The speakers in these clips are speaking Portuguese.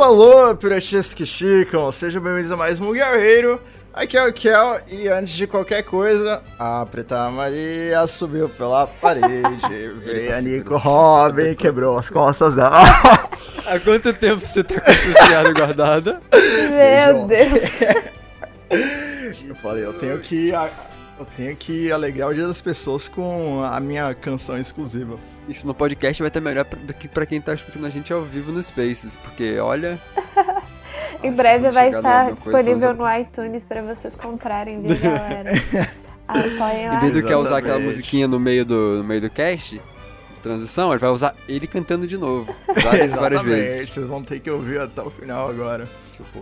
Alô, alô, piratinhas que chicam, sejam bem-vindos a mais um Guerreiro. Aqui é o Kel, e antes de qualquer coisa, a Preta Maria subiu pela parede, veio a Nico Robin, quebrou as costas dela. Há quanto tempo você tá com essa piada guardada? Meu Deus. Eu falei, eu tenho que. Eu tenho que alegrar o dia das pessoas com a minha canção exclusiva. Isso no podcast vai estar melhor do que pra quem tá escutando a gente ao vivo no Spaces, porque olha. Em Nossa, breve vai estar disponível no iTunes pra vocês comprarem, viu, galera? Apoiem Em lá. vez do que usar aquela musiquinha no meio do, no meio do cast, de transição, ele vai usar ele cantando de novo. Várias, e várias vezes. Exatamente, vocês vão ter que ouvir até o final agora.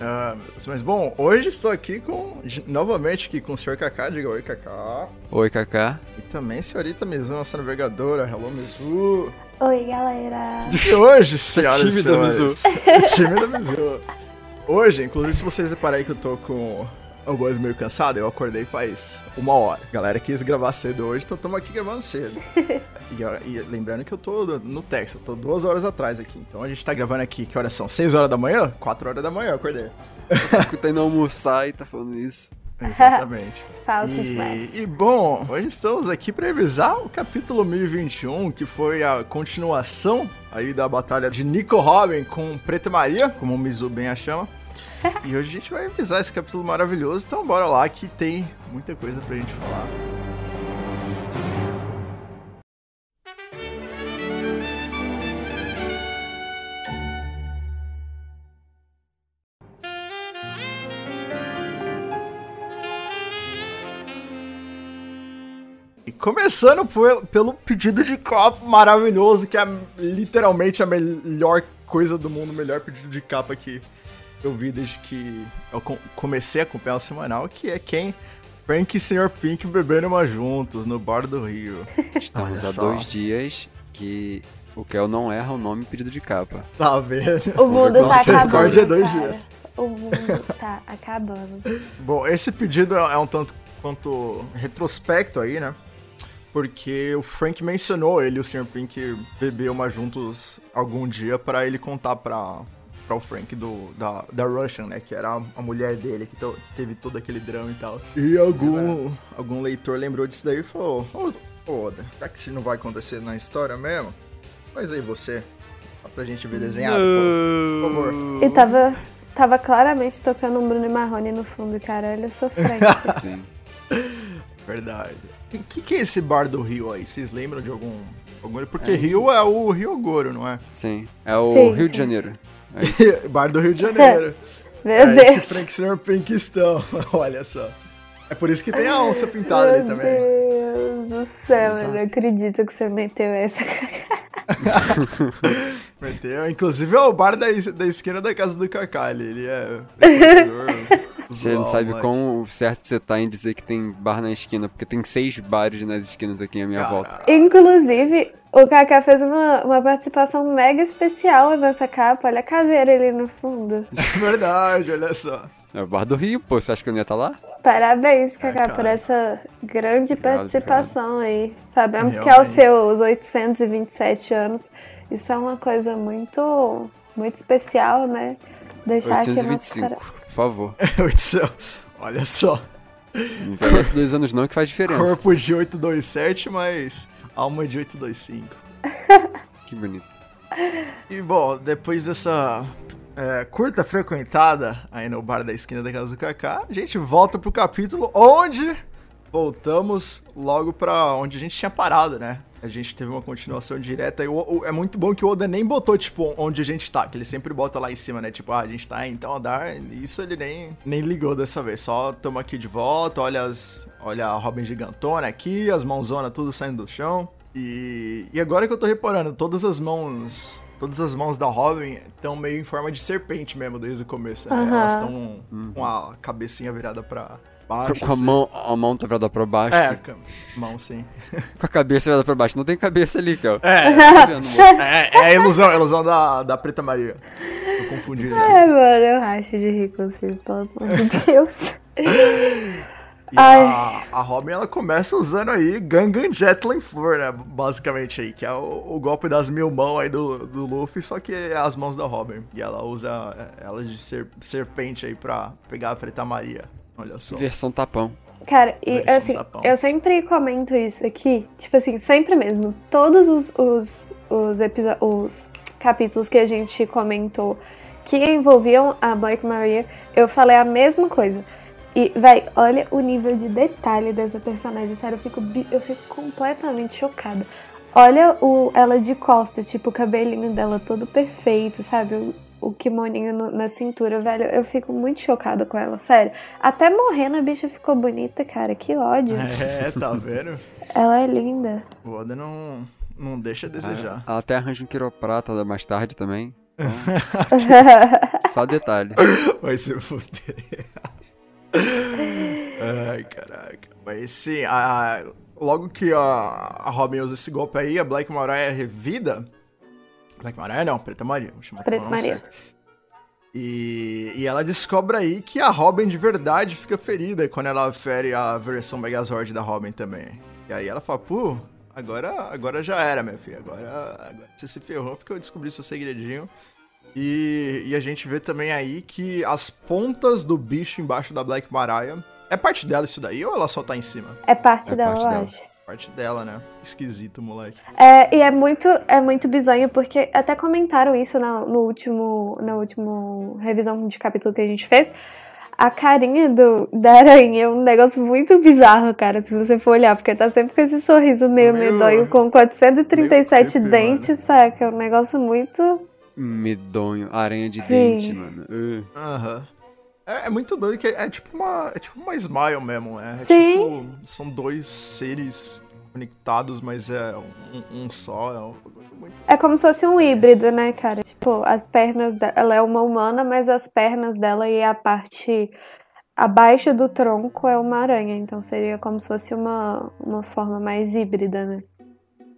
Ah, meu Deus. mas bom, hoje estou aqui com, novamente aqui com o Sr. Kaká, diga oi Kaká. Oi, Kaká. E também senhorita Mizu, nossa navegadora, hello Mizu. Oi, galera. E hoje, senhoras e time da o time da Mizu. Hoje, inclusive, se vocês repararem que eu tô com a voz meio cansada, eu acordei faz uma hora. A galera quis gravar cedo hoje, então estamos aqui gravando cedo. E, e lembrando que eu tô no Texas, eu tô duas horas atrás aqui. Então a gente tá gravando aqui, que horas são? 6 horas da manhã? 4 horas da manhã, eu acordei. Tá indo almoçar e tá falando isso. Exatamente. E, e, bom, hoje estamos aqui para revisar o capítulo 1021, que foi a continuação aí da batalha de Nico Robin com Preta Maria, como o Mizu bem a chama. E hoje a gente vai revisar esse capítulo maravilhoso, então bora lá que tem muita coisa pra gente falar. Começando pelo pedido de copo maravilhoso, que é literalmente a melhor coisa do mundo, o melhor pedido de capa que eu vi desde que eu co- comecei a acompanhar o semanal, que é quem? Frank e Sr. Pink bebendo uma juntos no bar do Rio. Estamos há dois dias que o Kel não erra o nome pedido de capa. Tá vendo? O mundo tá Nossa, acabando. recorde é dois cara. dias. O mundo tá acabando. Bom, esse pedido é é um tanto quanto retrospecto aí, né? Porque o Frank mencionou ele e o Sr. Pink beber uma juntos algum dia pra ele contar pra, pra o Frank do, da, da Russian, né? Que era a, mulher dele, que to- teve todo aquele drama e tal. E algum, algum leitor lembrou disso daí e falou: Ô, ô, Oda, já que isso não vai acontecer na história mesmo, faz aí você. Só pra gente ver desenhado, por, por favor. E tava, tava claramente tocando um Bruno Marrone no fundo, cara. Olha a sofrência. Sim. Verdade. O que, que é esse bar do Rio aí? Vocês lembram de algum. algum... Porque Rio é o Rio Goro, não é? Sim. É o Sim, Rio de sim. Janeiro. É bar do Rio de Janeiro. Meu é aí Deus. Frank. Pink estão. Olha só. É por isso que tem a onça pintada ali Meu também. Deus do céu, Exato. eu não acredito que você meteu essa. Meteu. Inclusive é o bar da, da esquina da casa do Kaká ali. Ele é. Você não sabe quão certo você tá em dizer que tem bar na esquina, porque tem seis bares nas esquinas aqui à minha Cara, volta. Inclusive, o Kaká fez uma, uma participação mega especial nessa capa. Olha a caveira ali no fundo. É verdade, olha só. É o bar do Rio, pô. Você acha que eu não ia estar lá? Parabéns, Kaká, cara. por essa grande Obrigado, participação aí. Sabemos que aos Realmente. seus 827 anos, isso é uma coisa muito, muito especial, né? Deixar aqui o nosso 825, cara- por favor. Edição. Olha só. Não envelhece dois anos não que faz diferença. Corpo de 827, mas alma de 825. Que bonito. E bom, depois dessa é, curta frequentada aí no bar da esquina da casa do Kaká, a gente volta pro capítulo onde voltamos logo pra onde a gente tinha parado, né? A gente teve uma continuação direta e o- o- é muito bom que o Oda nem botou, tipo, onde a gente tá, que ele sempre bota lá em cima, né? Tipo, ah, a gente tá em tal andar, isso ele nem, nem ligou dessa vez, só tamo aqui de volta, olha, as, olha a Robin gigantona aqui, as mãozonas tudo saindo do chão. E, e agora que eu tô reparando, todas as mãos. Todas as mãos da Robin estão meio em forma de serpente mesmo desde o começo. né? Aham. Elas estão com a cabecinha virada pra baixo. Com a assim. mão, a mão tá virada pra baixo. É, com a mão sim. Com a cabeça virada pra baixo. Não tem cabeça ali, Kel. É, Tá vendo, moço? é, é a ilusão, a ilusão da, da Preta Maria. Tô confundindo. aqui. Ai, mano, eu racho de rir com vocês, pelo amor de Deus. E a, a, Robin, ela começa usando aí Gangan Jetlin Flor, né? Basicamente aí, que é o, o, golpe das mil mãos aí do, do Luffy, só que é as mãos da Robin. E ela usa é, ela de ser, serpente aí pra pegar a Preta Maria. Olha só. Versão tapão. Cara, e assim, eu sempre comento isso aqui, tipo assim, sempre mesmo. Todos os, os, os, os capítulos que a gente comentou que envolviam a Black Maria, eu falei a mesma coisa. E, vai, olha o nível de detalhe dessa personagem, sério, eu fico, eu fico completamente chocada. Olha o, ela de costas, tipo, o cabelinho dela todo perfeito, sabe? O, kimoninho no, na cintura, velho. Eu fico muito chocada com ela, sério. Até morrendo a bicha ficou bonita, cara. Que ódio. É, tá vendo? ela é linda. O Oda não, não deixa a desejar. ela até arranja um quiroprata mais tarde também. Então... Só detalhe. Vai se fuder. Ai, caraca. Mas sim, a, logo que a, a Robin usa esse golpe aí, a Black Mariah é revida. Black Mariah não, Preta Maria. Vou chamar Preta Maria. Certo. E, e ela descobre aí que a Robin de verdade fica ferida quando ela fere a versão Megazord da Robin também. E aí ela fala, pô, agora, agora já era, minha filha. Agora, agora você se ferrou porque eu descobri seu segredinho. E, e, a gente vê também aí que as pontas do bicho embaixo da Black Mariah. É parte dela isso daí ou ela só tá em cima? É parte é dela, parte eu dela. acho. Parte dela, né? Esquisito, moleque. É, e é muito, é muito bizonho, porque até comentaram isso na, no último, na última revisão de capítulo que a gente fez. A carinha do, da aranha é um negócio muito bizarro, cara, se você for olhar, porque tá sempre com esse sorriso meio, meio medonho, com 437 creepy, dentes, mano. saca? É um negócio muito medonho. Aranha de Sim. dente, mano. Aham. Uh. É, é, muito doido que é, é, tipo uma. É tipo uma smile mesmo. É, é Sim. Tipo, são dois seres conectados, mas é um, um só. É, um, muito... é como se fosse um híbrido, né, cara? Tipo, as pernas dela. Ela é uma humana, mas as pernas dela e a parte abaixo do tronco é uma aranha. Então seria como se fosse uma, uma forma mais híbrida, né?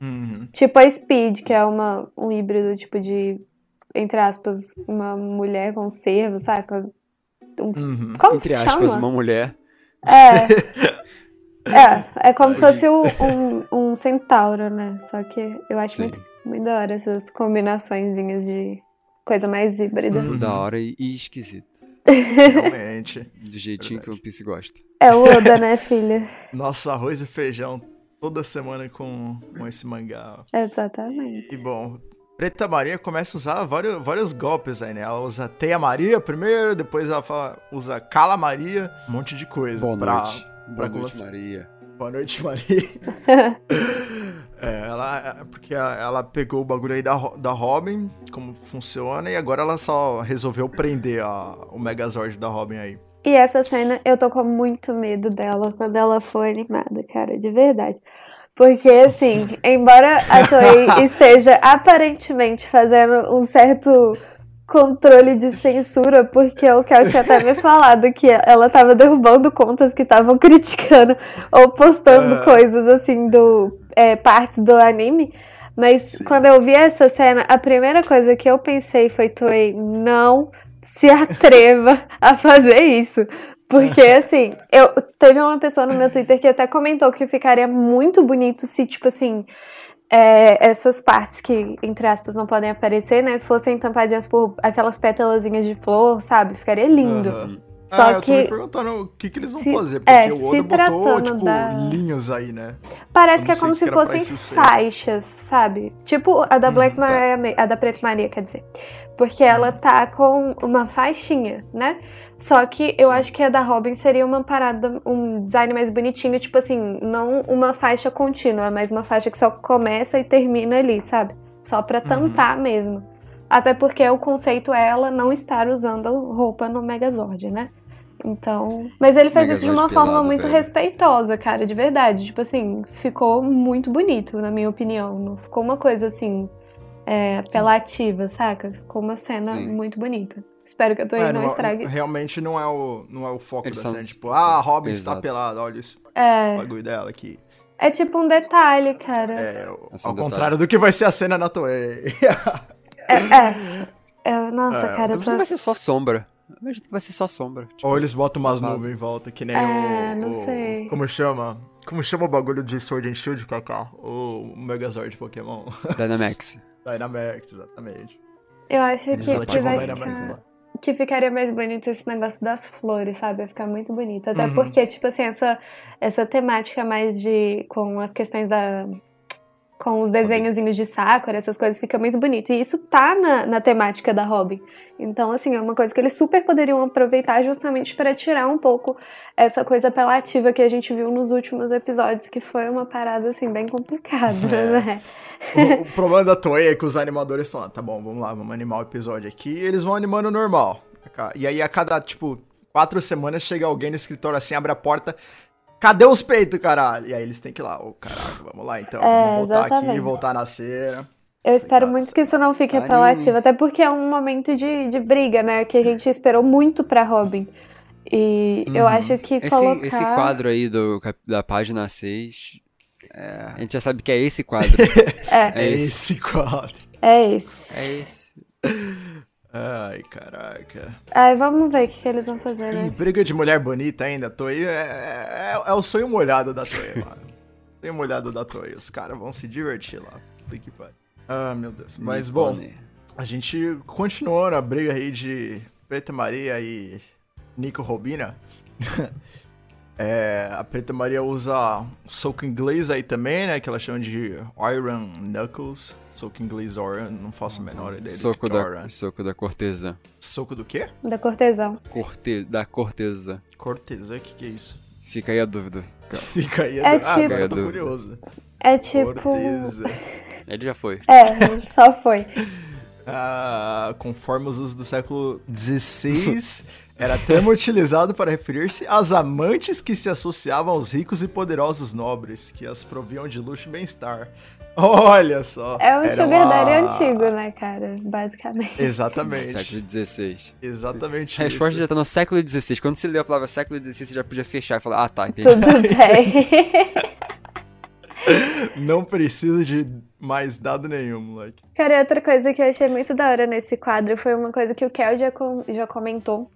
Uhum. Tipo a Speed, que é uma, um híbrido tipo de entre aspas, uma mulher com cervo, saca? Um, uhum. Como entre aspas, chama? uma mulher. É. É, é como se fosse um, um, um, centauro, né? Só que eu acho muito, muito da hora essas combinaçõezinhas de coisa mais híbrida. Uhum. Da hora e, e esquisito. Realmente. Do jeitinho Verdade. que o PC gosta. É o Oda, né, filha? Nossa, arroz e feijão toda semana com, com esse mangá. Exatamente. E bom, Preta Maria começa a usar vários, vários golpes aí, né? Ela usa Teia Maria primeiro, depois ela fala, usa Cala Maria, um monte de coisa. Boa pra, noite. Pra Boa noite, Maria. Boa noite, Maria. é, ela, é, porque ela pegou o bagulho aí da, da Robin, como funciona, e agora ela só resolveu prender a, o Megazord da Robin aí. E essa cena, eu tô com muito medo dela quando ela for animada, cara, de verdade. Porque, assim, embora a Toei esteja aparentemente fazendo um certo controle de censura, porque o Kel tinha até me falado que ela tava derrubando contas que estavam criticando ou postando uh... coisas assim do é, partes do anime. Mas Sim. quando eu vi essa cena, a primeira coisa que eu pensei foi Toei, não se atreva a fazer isso. Porque, assim, eu teve uma pessoa no meu Twitter que até comentou que ficaria muito bonito se, tipo assim, é, essas partes que, entre aspas, não podem aparecer, né, fossem tampadinhas por aquelas pétalazinhas de flor, sabe? Ficaria lindo. Uhum. Só ah, eu que. Eu tô me perguntando o que, que eles vão se, fazer, porque é, o Oda botou, tipo, da... linhas aí, né? Parece que é como se fossem faixas, sabe? Tipo a da hum, Black hum, Maria, tá. a da Preta Maria, quer dizer. Porque ela tá com uma faixinha, né? Só que eu acho que a da Robin seria uma parada, um design mais bonitinho, tipo assim, não uma faixa contínua, mas uma faixa que só começa e termina ali, sabe? Só pra uhum. tampar uhum. mesmo. Até porque o conceito é ela não estar usando roupa no Megazord, né? Então. Mas ele fez Megazord isso de uma forma muito velho. respeitosa, cara, de verdade. Tipo assim, ficou muito bonito, na minha opinião. Não ficou uma coisa assim. É, apelativa, saca? Ficou uma cena Sim. muito bonita. Espero que a Toei é, não, não, estrague. Realmente não é o, não é o foco Eles da são... cena. Tipo, ah, a Robin Exato. está pelada, olha isso. É. O bagulho dela aqui. É tipo um detalhe, cara. É, ao, é ao contrário do que vai ser a cena na Toei. é, é. é. Nossa, é. cara. Não vai ser só sombra. Imagino que vai ser só sombra. Tipo, Ou eles botam umas nuvens em volta, que nem É, o, não o- sei. Como chama? Como chama o bagulho de Sword and Shield, Kaká? O Megazord de Pokémon. Dynamax. Dynamax, exatamente. Eu acho Eles que, vai Dynamax ficar... que ficaria mais bonito esse negócio das flores, sabe? Vai ficar muito bonito. Até Uhum. porque, tipo assim, essa, essa temática mais de. com as questões da. Com os desenhozinhos de Sakura, essas coisas, fica muito bonito. E isso tá na, na temática da Robin. Então, assim, é uma coisa que eles super poderiam aproveitar justamente para tirar um pouco essa coisa apelativa que a gente viu nos últimos episódios, que foi uma parada, assim, bem complicada, É. né? O, o problema da Toei é que os animadores estão lá, tá bom, vamos lá, vamos animar o episódio aqui. E eles vão animando normal. E aí, a cada, tipo, quatro semanas chega alguém no escritório assim, abre a porta. Cadê os peitos, caralho? E aí eles têm que ir lá, ô caralho, vamos lá então. É, vamos voltar aqui, exatamente. voltar na cera. Eu espero muito que isso não fique apelativo, até porque é um momento de, de briga, né? Que a gente esperou muito pra Robin. E eu Uhum. acho que Esse, colocar. esse quadro aí do, da página 6. é, a gente já sabe que é esse quadro. É, É, esse. esse quadro. é isso. É esse. Ai, caraca. Ai, vamos ver o que, que eles vão fazer, E né? briga de mulher bonita ainda, Toei é, é, é o sonho molhado da Toei, mano. Sonho molhado da Toei. Os caras vão se divertir lá. Puta que pariu. Ah, meu Deus. Mas, bom, Nippone. a gente continuou na briga aí de Preta Maria e Nico Robina. É, a Preta Maria usa soco inglês aí também, né? Que ela chama de Iron Knuckles. Soco inglês Iron, não faço a menor ideia do Soco que é da, Iron. soco da cortesã. Soco do quê? Da cortesão. Corte, da cortesã. Cortesã, o que, que é isso? Fica aí a dúvida. Fica aí. É a... Ah, tipo- agora eu tô Fica aí a curioso. É tipo. Corteza. Ele já foi. É, só foi. Ah, conforme os usos do século XVI, era termo utilizado para referir-se às amantes que se associavam aos ricos e poderosos nobres, que as proviam de luxo e bem-estar. Olha só. É um era sugar daddy uma- antigo, né, cara? Basicamente. Exatamente. Século XVI. Exatamente A resposta isso. já tá no século XVI. Quando você lê a palavra século XVI, você já podia fechar e falar, ah tá, entendi. Tudo bem. Não precisa de mais dado nenhum, moleque. Cara, e outra coisa que eu achei muito da hora nesse quadro foi uma coisa que o Kel já, com- já comentou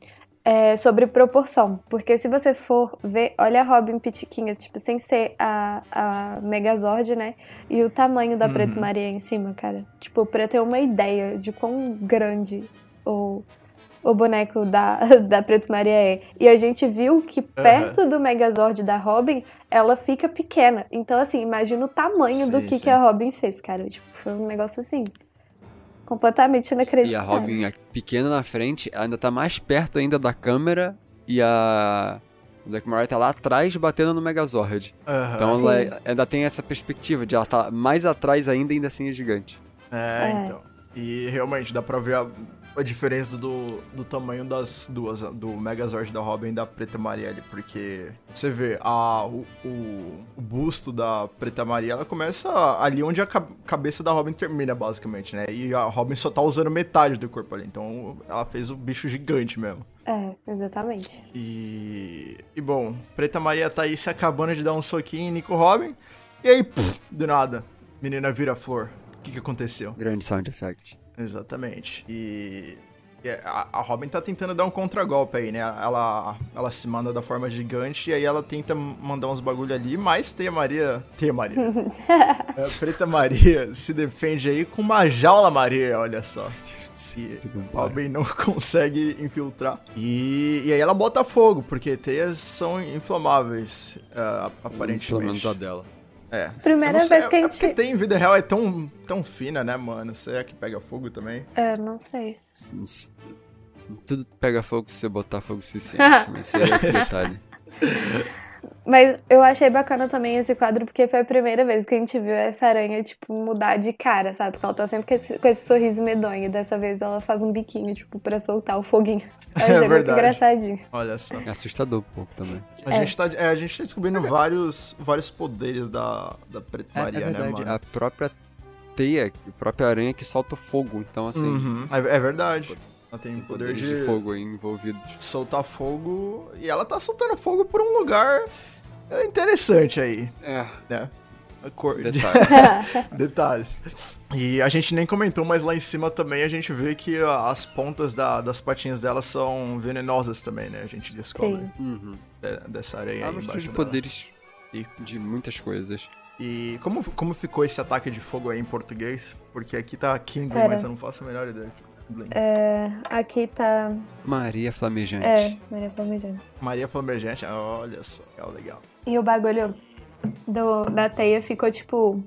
é, sobre proporção. Porque se você for ver, olha a Robin Pitiquinha, tipo, sem ser a, a Megazord, né? E o tamanho da Uhum. Preto Maria em cima, cara. Tipo, pra ter uma ideia de quão grande o, o boneco da, da Preto Maria é. E a gente viu que perto do Megazord da Robin, ela fica pequena. Então, assim, imagina o tamanho do Sim, que, sim. que a Robin fez, cara. Tipo, foi um negócio assim. Completamente E a inacreditável. Robin a pequena na frente ainda tá mais perto ainda da câmera e a Black Mariah tá lá atrás batendo no Megazord. Aham. Então ela é- ainda tem essa perspectiva de ela tá mais atrás ainda ainda assim é gigante. É, É. então. E realmente dá pra ver a, a diferença do, do tamanho das duas, do Megazord da Robin e da Preta Maria ali, porque você vê a, o, o, o busto da Preta Maria, ela começa ali onde a ca- cabeça da Robin termina, basicamente, né? E a Robin só tá usando metade do corpo ali, então ela fez o bicho gigante mesmo. É, exatamente. E, e bom, Preta Maria tá aí se acabando de dar um soquinho em Nico Robin, e aí, pff, do nada, menina vira flor. O que que aconteceu? Grande sound effect. Exatamente. E e a, a Robin tá tentando dar um contragolpe aí, né? Ela, ela se manda da forma gigante e aí ela tenta mandar uns bagulho ali, mas Teia Maria. Teia Maria. É, Preta Maria se defende aí com uma jaula Maria, olha só. E Robin não consegue infiltrar. E, e aí ela bota fogo, porque teias são inflamáveis, é, Pelo aparentemente. menos a dela. É. Primeira sei, vez que a é gente- porque tem em vida real é tão, tão fina, né, mano? Será que pega fogo também? É, não sei. Tudo pega fogo se você botar fogo suficiente. mas é detalhe. Mas eu achei bacana também esse quadro, porque foi a primeira vez que a gente viu essa aranha, tipo, mudar de cara, sabe? Porque ela tá sempre com esse, com esse sorriso medonho. E dessa vez ela faz um biquinho, tipo, pra soltar o foguinho. Eu achei muito verdade. engraçadinho. Olha só. É assustador um pouco também. A, gente, tá, é, a gente tá descobrindo vários, vários poderes da, da Preta É, Maria, é verdade, né, mano? a própria teia, a própria aranha que solta o fogo. Então, assim, Uhum, é, é verdade. Ela tem poder poderes de, de fogo aí envolvidos. soltar fogo. E ela tá soltando fogo por um lugar interessante aí, É, né? Cor... Detalhe. Detalhes. E a gente nem comentou, mas lá em cima também a gente vê que a- as pontas da- das patinhas dela são venenosas também, né? A gente descobre Sim. Uhum. de- dessa areia aí embaixo de dela. poderes e de muitas coisas. E como, como ficou esse ataque de fogo aí em português? Porque aqui tá Kindling, Pera. mas eu não faço a menor ideia. É, aqui tá. Maria Flamejante. É, Maria Flamejante. Maria Flamejante, olha só, legal, legal. E o bagulho do, da teia ficou tipo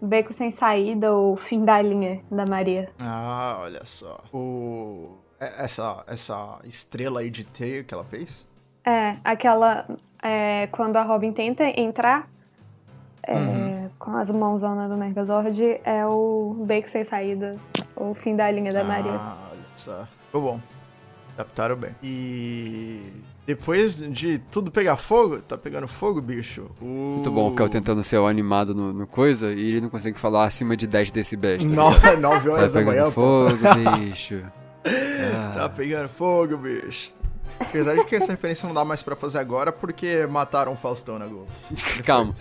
beco sem saída ou fim da linha da Maria. Ah, olha só. O... é- Essa, essa estrela aí de teia que ela fez? É, aquela. é, quando a Robin tenta entrar é, Uhum. com as mãozonas do Megazord, é o beco sem saída ou fim da linha da Maria. Ah, olha só. Ficou bom. Adaptaram bem. E depois de tudo pegar fogo, tá pegando fogo, bicho. O... Muito bom o Kel tentando ser o animado no, no coisa e ele não consegue falar acima de 10 decibéis. Tá, No- ligado? Nove tá horas da manhã, pegando pô. fogo, bicho. Tá Ah, pegando fogo, bicho. Apesar de que essa referência não dá mais pra fazer agora porque mataram o Faustão na Globo. calma.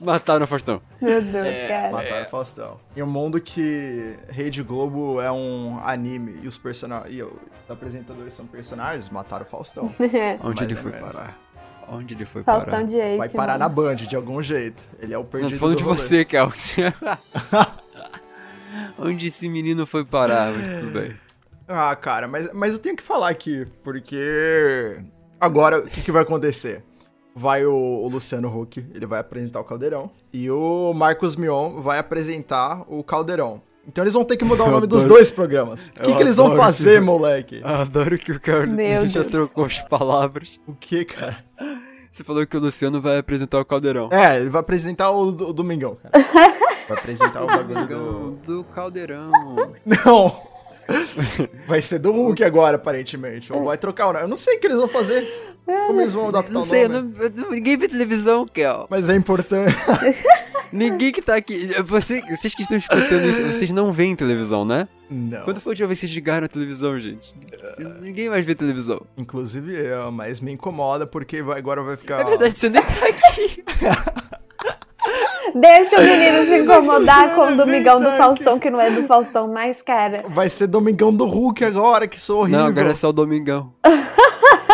Mataram o Faustão. Meu Deus, É, cara. Mataram o Faustão. Em um mundo que Rede Globo é um anime e os personagens. E os apresentadores são personagens, mataram o Faustão. Onde Mais ele foi menos. parar? Onde ele foi Faustão parar? de Ace. Vai parar na mano. Band de algum jeito. Ele é o Não perdido tô falando do de rolê. você, Kel. Onde esse menino foi parar? Mas tudo bem. Ah, cara, mas, mas eu tenho que falar aqui, porque agora o que, que vai acontecer? Vai o, o Luciano Huck, ele vai apresentar o Caldeirão, e o Marcos Mion vai apresentar o Caldeirão. Então eles vão ter que mudar o Eu nome dos adoro- dois programas. O que, eu que eles vão fazer, que- moleque? Adoro que o Kel Meu já Deus. trocou as palavras. O que, cara? Você falou que o Luciano vai apresentar o Caldeirão. É, ele vai apresentar o, o Domingão, cara. Vai apresentar o bagulho do... do Caldeirão. Não! Vai ser do Hulk agora, aparentemente. Ou vai trocar o nome. Eu não sei o que eles vão fazer. Como eles vão adaptar Não o sei, nome. não, ninguém vê televisão, Kel. Mas é importante. Ninguém que tá aqui. Você, vocês que estão escutando isso, vocês não veem televisão, né? Não. Quando foi o dia que vocês ligaram a televisão, gente? Ninguém mais vê televisão. Inclusive eu, mas me incomoda porque agora vai ficar. É verdade, você nem tá aqui. Deixa o menino se incomodar com o Domingão do tá Faustão, que não é do Faustão, mais cara. Vai ser Domingão do Hulk agora, que sou horrível. Não, agora é só o Domingão.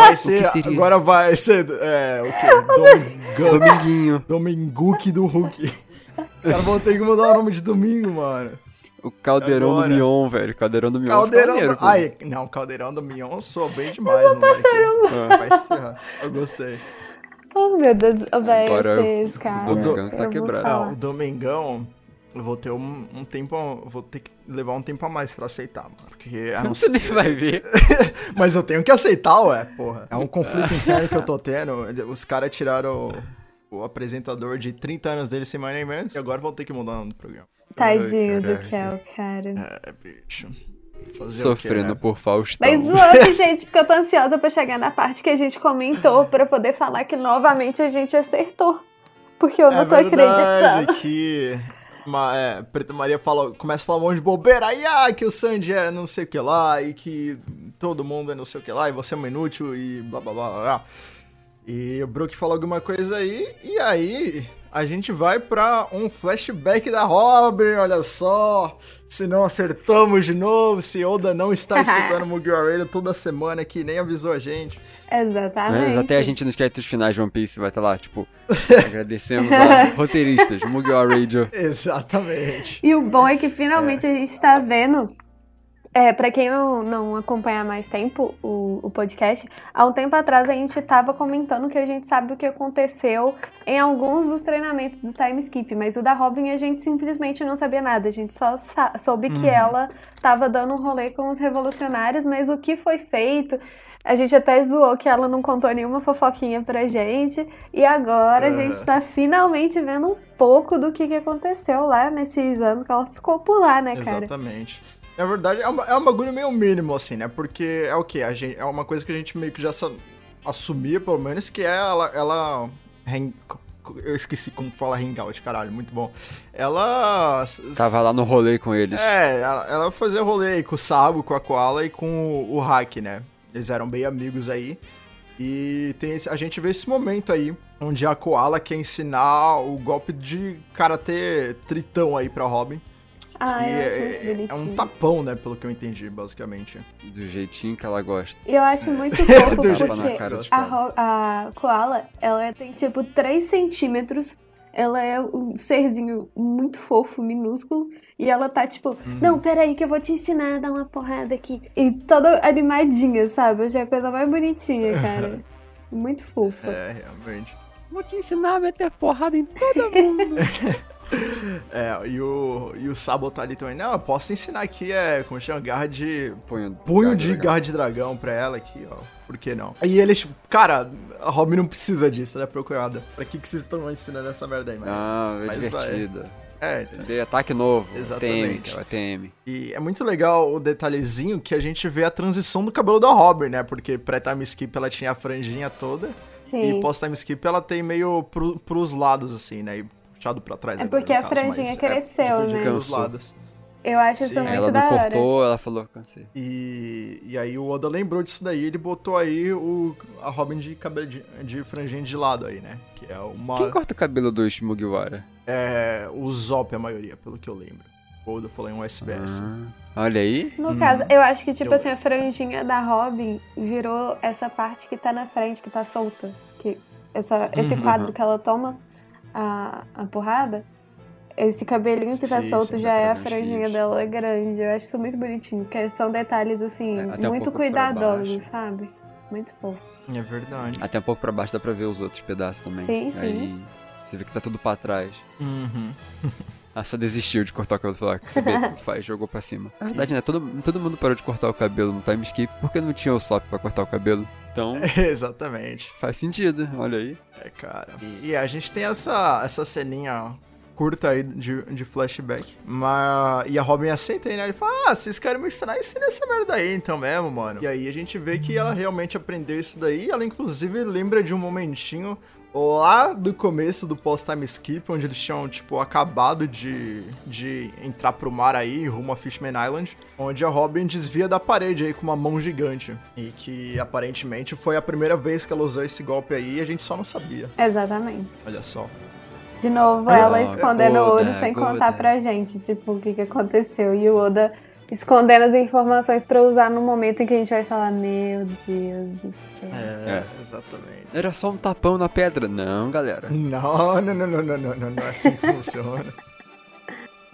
Vai ser. que seria? Agora vai ser. É, o quê? Domingão. Dominguinho. Dominguque do Hulk. Os caras vão ter que mudar o nome de domingo, mano. O caldeirão Agora. do Mion, velho. Caldeirão do Mion. Caldeirão do. Ai, não, Caldeirão do Mion soa bem demais. Ah, Vai se ferrar. Eu gostei. Oh, meu Deus, velho, Agora vocês, cara. o Domingão tá Eu vou quebrado. falar. Não, o Domingão. Eu vou ter um, um tempo. Vou ter que levar um tempo a mais pra aceitar, mano. Porque a não Você nem vai ver. Mas eu tenho que aceitar, ué, porra. É um conflito interno que eu tô tendo. Os caras tiraram o, o apresentador de 30 anos dele sem mais nem menos. E agora vão ter que mudar o nome do programa. Tadinho do caraca. Kel, cara. É, bicho. Fazer Sofrendo o quê, né? por Faustão. Mas zoando, gente, porque eu tô ansiosa pra chegar na parte que a gente comentou pra poder falar que novamente a gente acertou. Porque eu não É tô verdade acreditando. que ma- é, Preta Maria fala, começa a falar um monte de bobeira. Aí, ah, que o Sandy é não sei o que lá. E que todo mundo é não sei o que lá. E você é uma inútil e blá blá blá. blá. E o Brook fala alguma coisa aí. E aí a gente vai pra um flashback da Robin. Olha só. Se não acertamos de novo. Se Oda não está escutando Mugiwara Radio toda semana que nem avisou a gente. Exatamente. Né? Até a gente nos créditos finais de One Piece vai estar lá, tipo, agradecemos a roteiristas, Mugiwara Radio. Exatamente. E o bom é que finalmente a gente tá vendo. É, pra quem não, não acompanha há mais tempo o, o podcast, há um tempo atrás a gente tava comentando que a gente sabe o que aconteceu em alguns dos treinamentos do time skip, mas o da Robin a gente simplesmente não sabia nada. A gente só soube que ela tava dando um rolê com os revolucionários, mas o que foi feito. A gente até zoou que ela não contou nenhuma fofoquinha pra gente. E agora a Aham. gente tá finalmente vendo um pouco do que, que aconteceu lá nesses anos que ela ficou por lá, né, cara? Exatamente. Na verdade, é um, é um bagulho meio mínimo, assim, né? Porque é o quê? A gente, é uma coisa que a gente meio que já assumia, pelo menos, que é ela. ela eu esqueci como fala hangout, caralho, muito bom. Ela. Tava lá no rolê com eles. É, ela, ela fazia rolê aí com o Sabo, com a Koala e com o, o Hack, né? Eles eram bem amigos aí. E tem esse- a gente vê esse momento aí, onde a Koala quer ensinar o golpe de karatê tritão aí pra Robin. Ah, eu acho muito é, é bonitinho. um tapão, né, pelo que eu entendi, basicamente. Do jeitinho que ela gosta. E eu acho muito fofo porque a, a Koala, ela tem tipo 3 centímetros. Ela é um serzinho muito fofo, minúsculo. E ela tá tipo, Uhum. não, peraí que eu vou te ensinar a dar uma porrada aqui. E toda animadinha, sabe? Eu achei a coisa mais bonitinha, cara. Muito fofa. É, realmente. Vou te ensinar a meter porrada em todo mundo. É, e o, e o Sabo tá ali também. Não, eu posso ensinar aqui, é, como chama, garra de... Punho, Punho de dragão. garra de dragão pra ela aqui, ó. Por que não? E eles, tipo, cara, a Robin não precisa disso, né, procurada. Pra que, que vocês estão ensinando essa merda aí, mano? Ah, é Mas vai. divertida. É, De ataque novo. Exatamente. TM, é o TM. E é muito legal o detalhezinho que a gente vê a transição do cabelo da Robin, né? Porque pré-time skip ela tinha a franjinha toda. Sim. E pós-time skip ela tem meio pro, pros lados, assim, né? E puxado pra trás. É agora, porque no a caso, franjinha mas cresceu, é, né? lados. Eu acho isso Sim, muito Aí ela da hora. cortou, ela falou, cansei. E, e aí o Oda lembrou disso daí, ele botou aí o, a Robin de cabelo de, de franjinha de lado aí, né? Que é uma. Quem corta o cabelo dos Mugiwara? É, o Zop a maioria, pelo que eu lembro. O Oda falou em um SBS. Ah, olha aí. No Hum. caso, eu acho que, tipo Eu- assim, a franjinha da Robin virou essa parte que tá na frente, que tá solta. Que essa, esse Uhum. quadro que ela toma a, a porrada, esse cabelinho que tá Sim, solto sim, já é a franjinha dela grande. Eu acho isso muito bonitinho, porque são detalhes, assim, É, um muito pouco pra cuidadosos, sabe? Muito fofo. É verdade. Até um pouco pra baixo dá pra ver os outros pedaços também. Sim, sim. Aí você vê que tá tudo pra trás. Uhum. Ah, só desistiu de cortar o cabelo. Falou, ah, que você vê, faz, jogou pra cima. Na verdade, né? Todo, todo mundo parou de cortar o cabelo no time skip porque não tinha o SOP pra cortar o cabelo. Então, Exatamente. faz sentido, olha aí. É, cara. E, e a gente tem essa, essa ceninha curta aí de, de flashback. Mas, e a Robin aceita aí, né? Ele fala, ah, vocês querem me ensinar? Ensina essa merda aí então mesmo, mano. E aí a gente vê que ela realmente aprendeu isso daí. Ela, inclusive, lembra de um momentinho lá do começo do post-time skip, onde eles tinham, tipo, acabado de, de entrar pro mar aí, rumo a Fishman Island, onde a Robin desvia da parede aí com uma mão gigante. E que, aparentemente, foi a primeira vez que ela usou esse golpe aí e a gente só não sabia. Exatamente. Olha só. De novo, Ah, ela escondendo o Oda, olho sem Oda. contar pra gente, tipo, o que, que aconteceu. E o Oda escondendo as informações pra usar no momento em que a gente vai falar, meu Deus do céu. É, É. exatamente. Era só um tapão na pedra. Não, galera. Não, não, não, não, não, não, não, não é assim que funciona.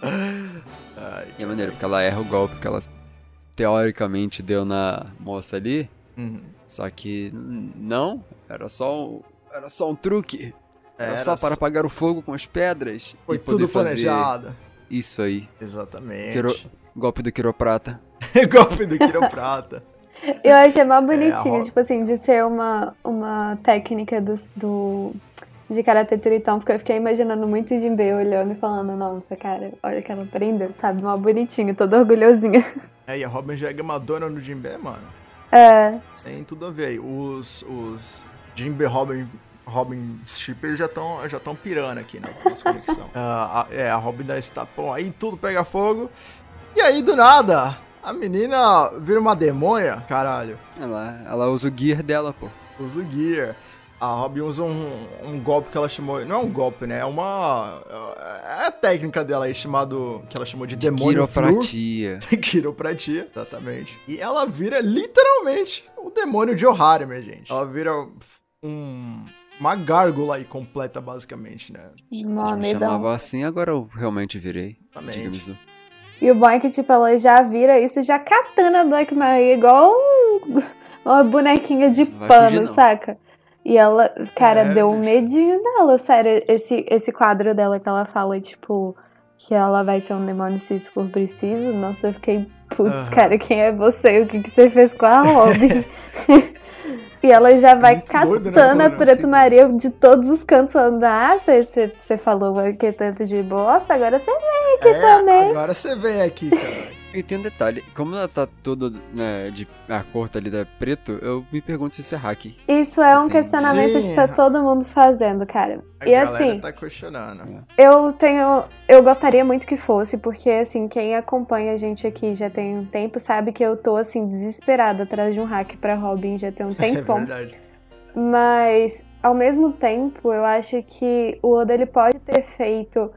Ai, E é maneiro, porque ela erra o golpe que ela teoricamente deu na moça ali. uhum. Só que não, era só um, era só um truque. Era, Era só para apagar o fogo com as pedras. Foi e poder tudo fazer planejado. Isso aí. Exatamente. Golpe do quiroprata. Golpe do quiroprata. Eu achei mó É, bonitinho, Ro- tipo assim, de ser uma, uma técnica do, do, de Karate Tritão, porque eu fiquei imaginando muito o Jinbei olhando e falando, nossa, cara, olha que ela aprendeu, sabe? Mó bonitinho, toda orgulhosinha. É, e a Robin já é gamadona no Jinbe, mano. É, Tem tudo a ver aí. Os, os Jinbe Robin, Robin Shippers já estão já tão pirando aqui na nossa conexão. Ah, a- é, a Robin dá esse tapão aí, tudo pega fogo. E aí, do nada, a menina vira uma demônia, caralho. Ela, ela usa o gear dela, pô. Usa o Gear. A Robin usa um, um golpe que ela chamou. Não é um golpe, né? É uma. É a técnica dela aí, chamado. Que ela chamou de demônio flu. Quiropratia. Quiropratia, exatamente. E ela vira literalmente o demônio de Ohara, minha gente. Ela vira um. Uma gárgula aí completa, basicamente, né? mó Vocês me mesão. chamavam assim, agora eu realmente virei. Exatamente. E o bom é que, tipo, ela já vira isso já catando a Black Maria igual um- uma bonequinha de Não pano, fugir, saca? E ela, cara, É, deu um medinho dela, sério. Esse, esse quadro dela que ela fala, tipo, que ela vai ser um demônio se isso for preciso. Nossa, eu fiquei, putz, cara, quem é você? O que, que você fez com a Robin? E ela já vai Muito doido, né, catando a mano? Preto Assim- Maria de todos os cantos, falando: Ah, você- falou que é tanto de bosta, agora você aqui é, também. agora você vem aqui, cara. E tem um detalhe, como ela tá toda né, de a cor tá ali da preto, eu me pergunto se isso é hack. Isso é um Entendi. questionamento Sim. que tá todo mundo fazendo, cara. A e assim, tá questionando. eu tenho. Eu gostaria muito que fosse, porque assim, quem acompanha a gente aqui já tem um tempo sabe que eu tô assim, desesperada atrás de um hack pra Robin já tem um É tempão. verdade. Mas ao mesmo tempo, eu acho que o Oda ele pode ter feito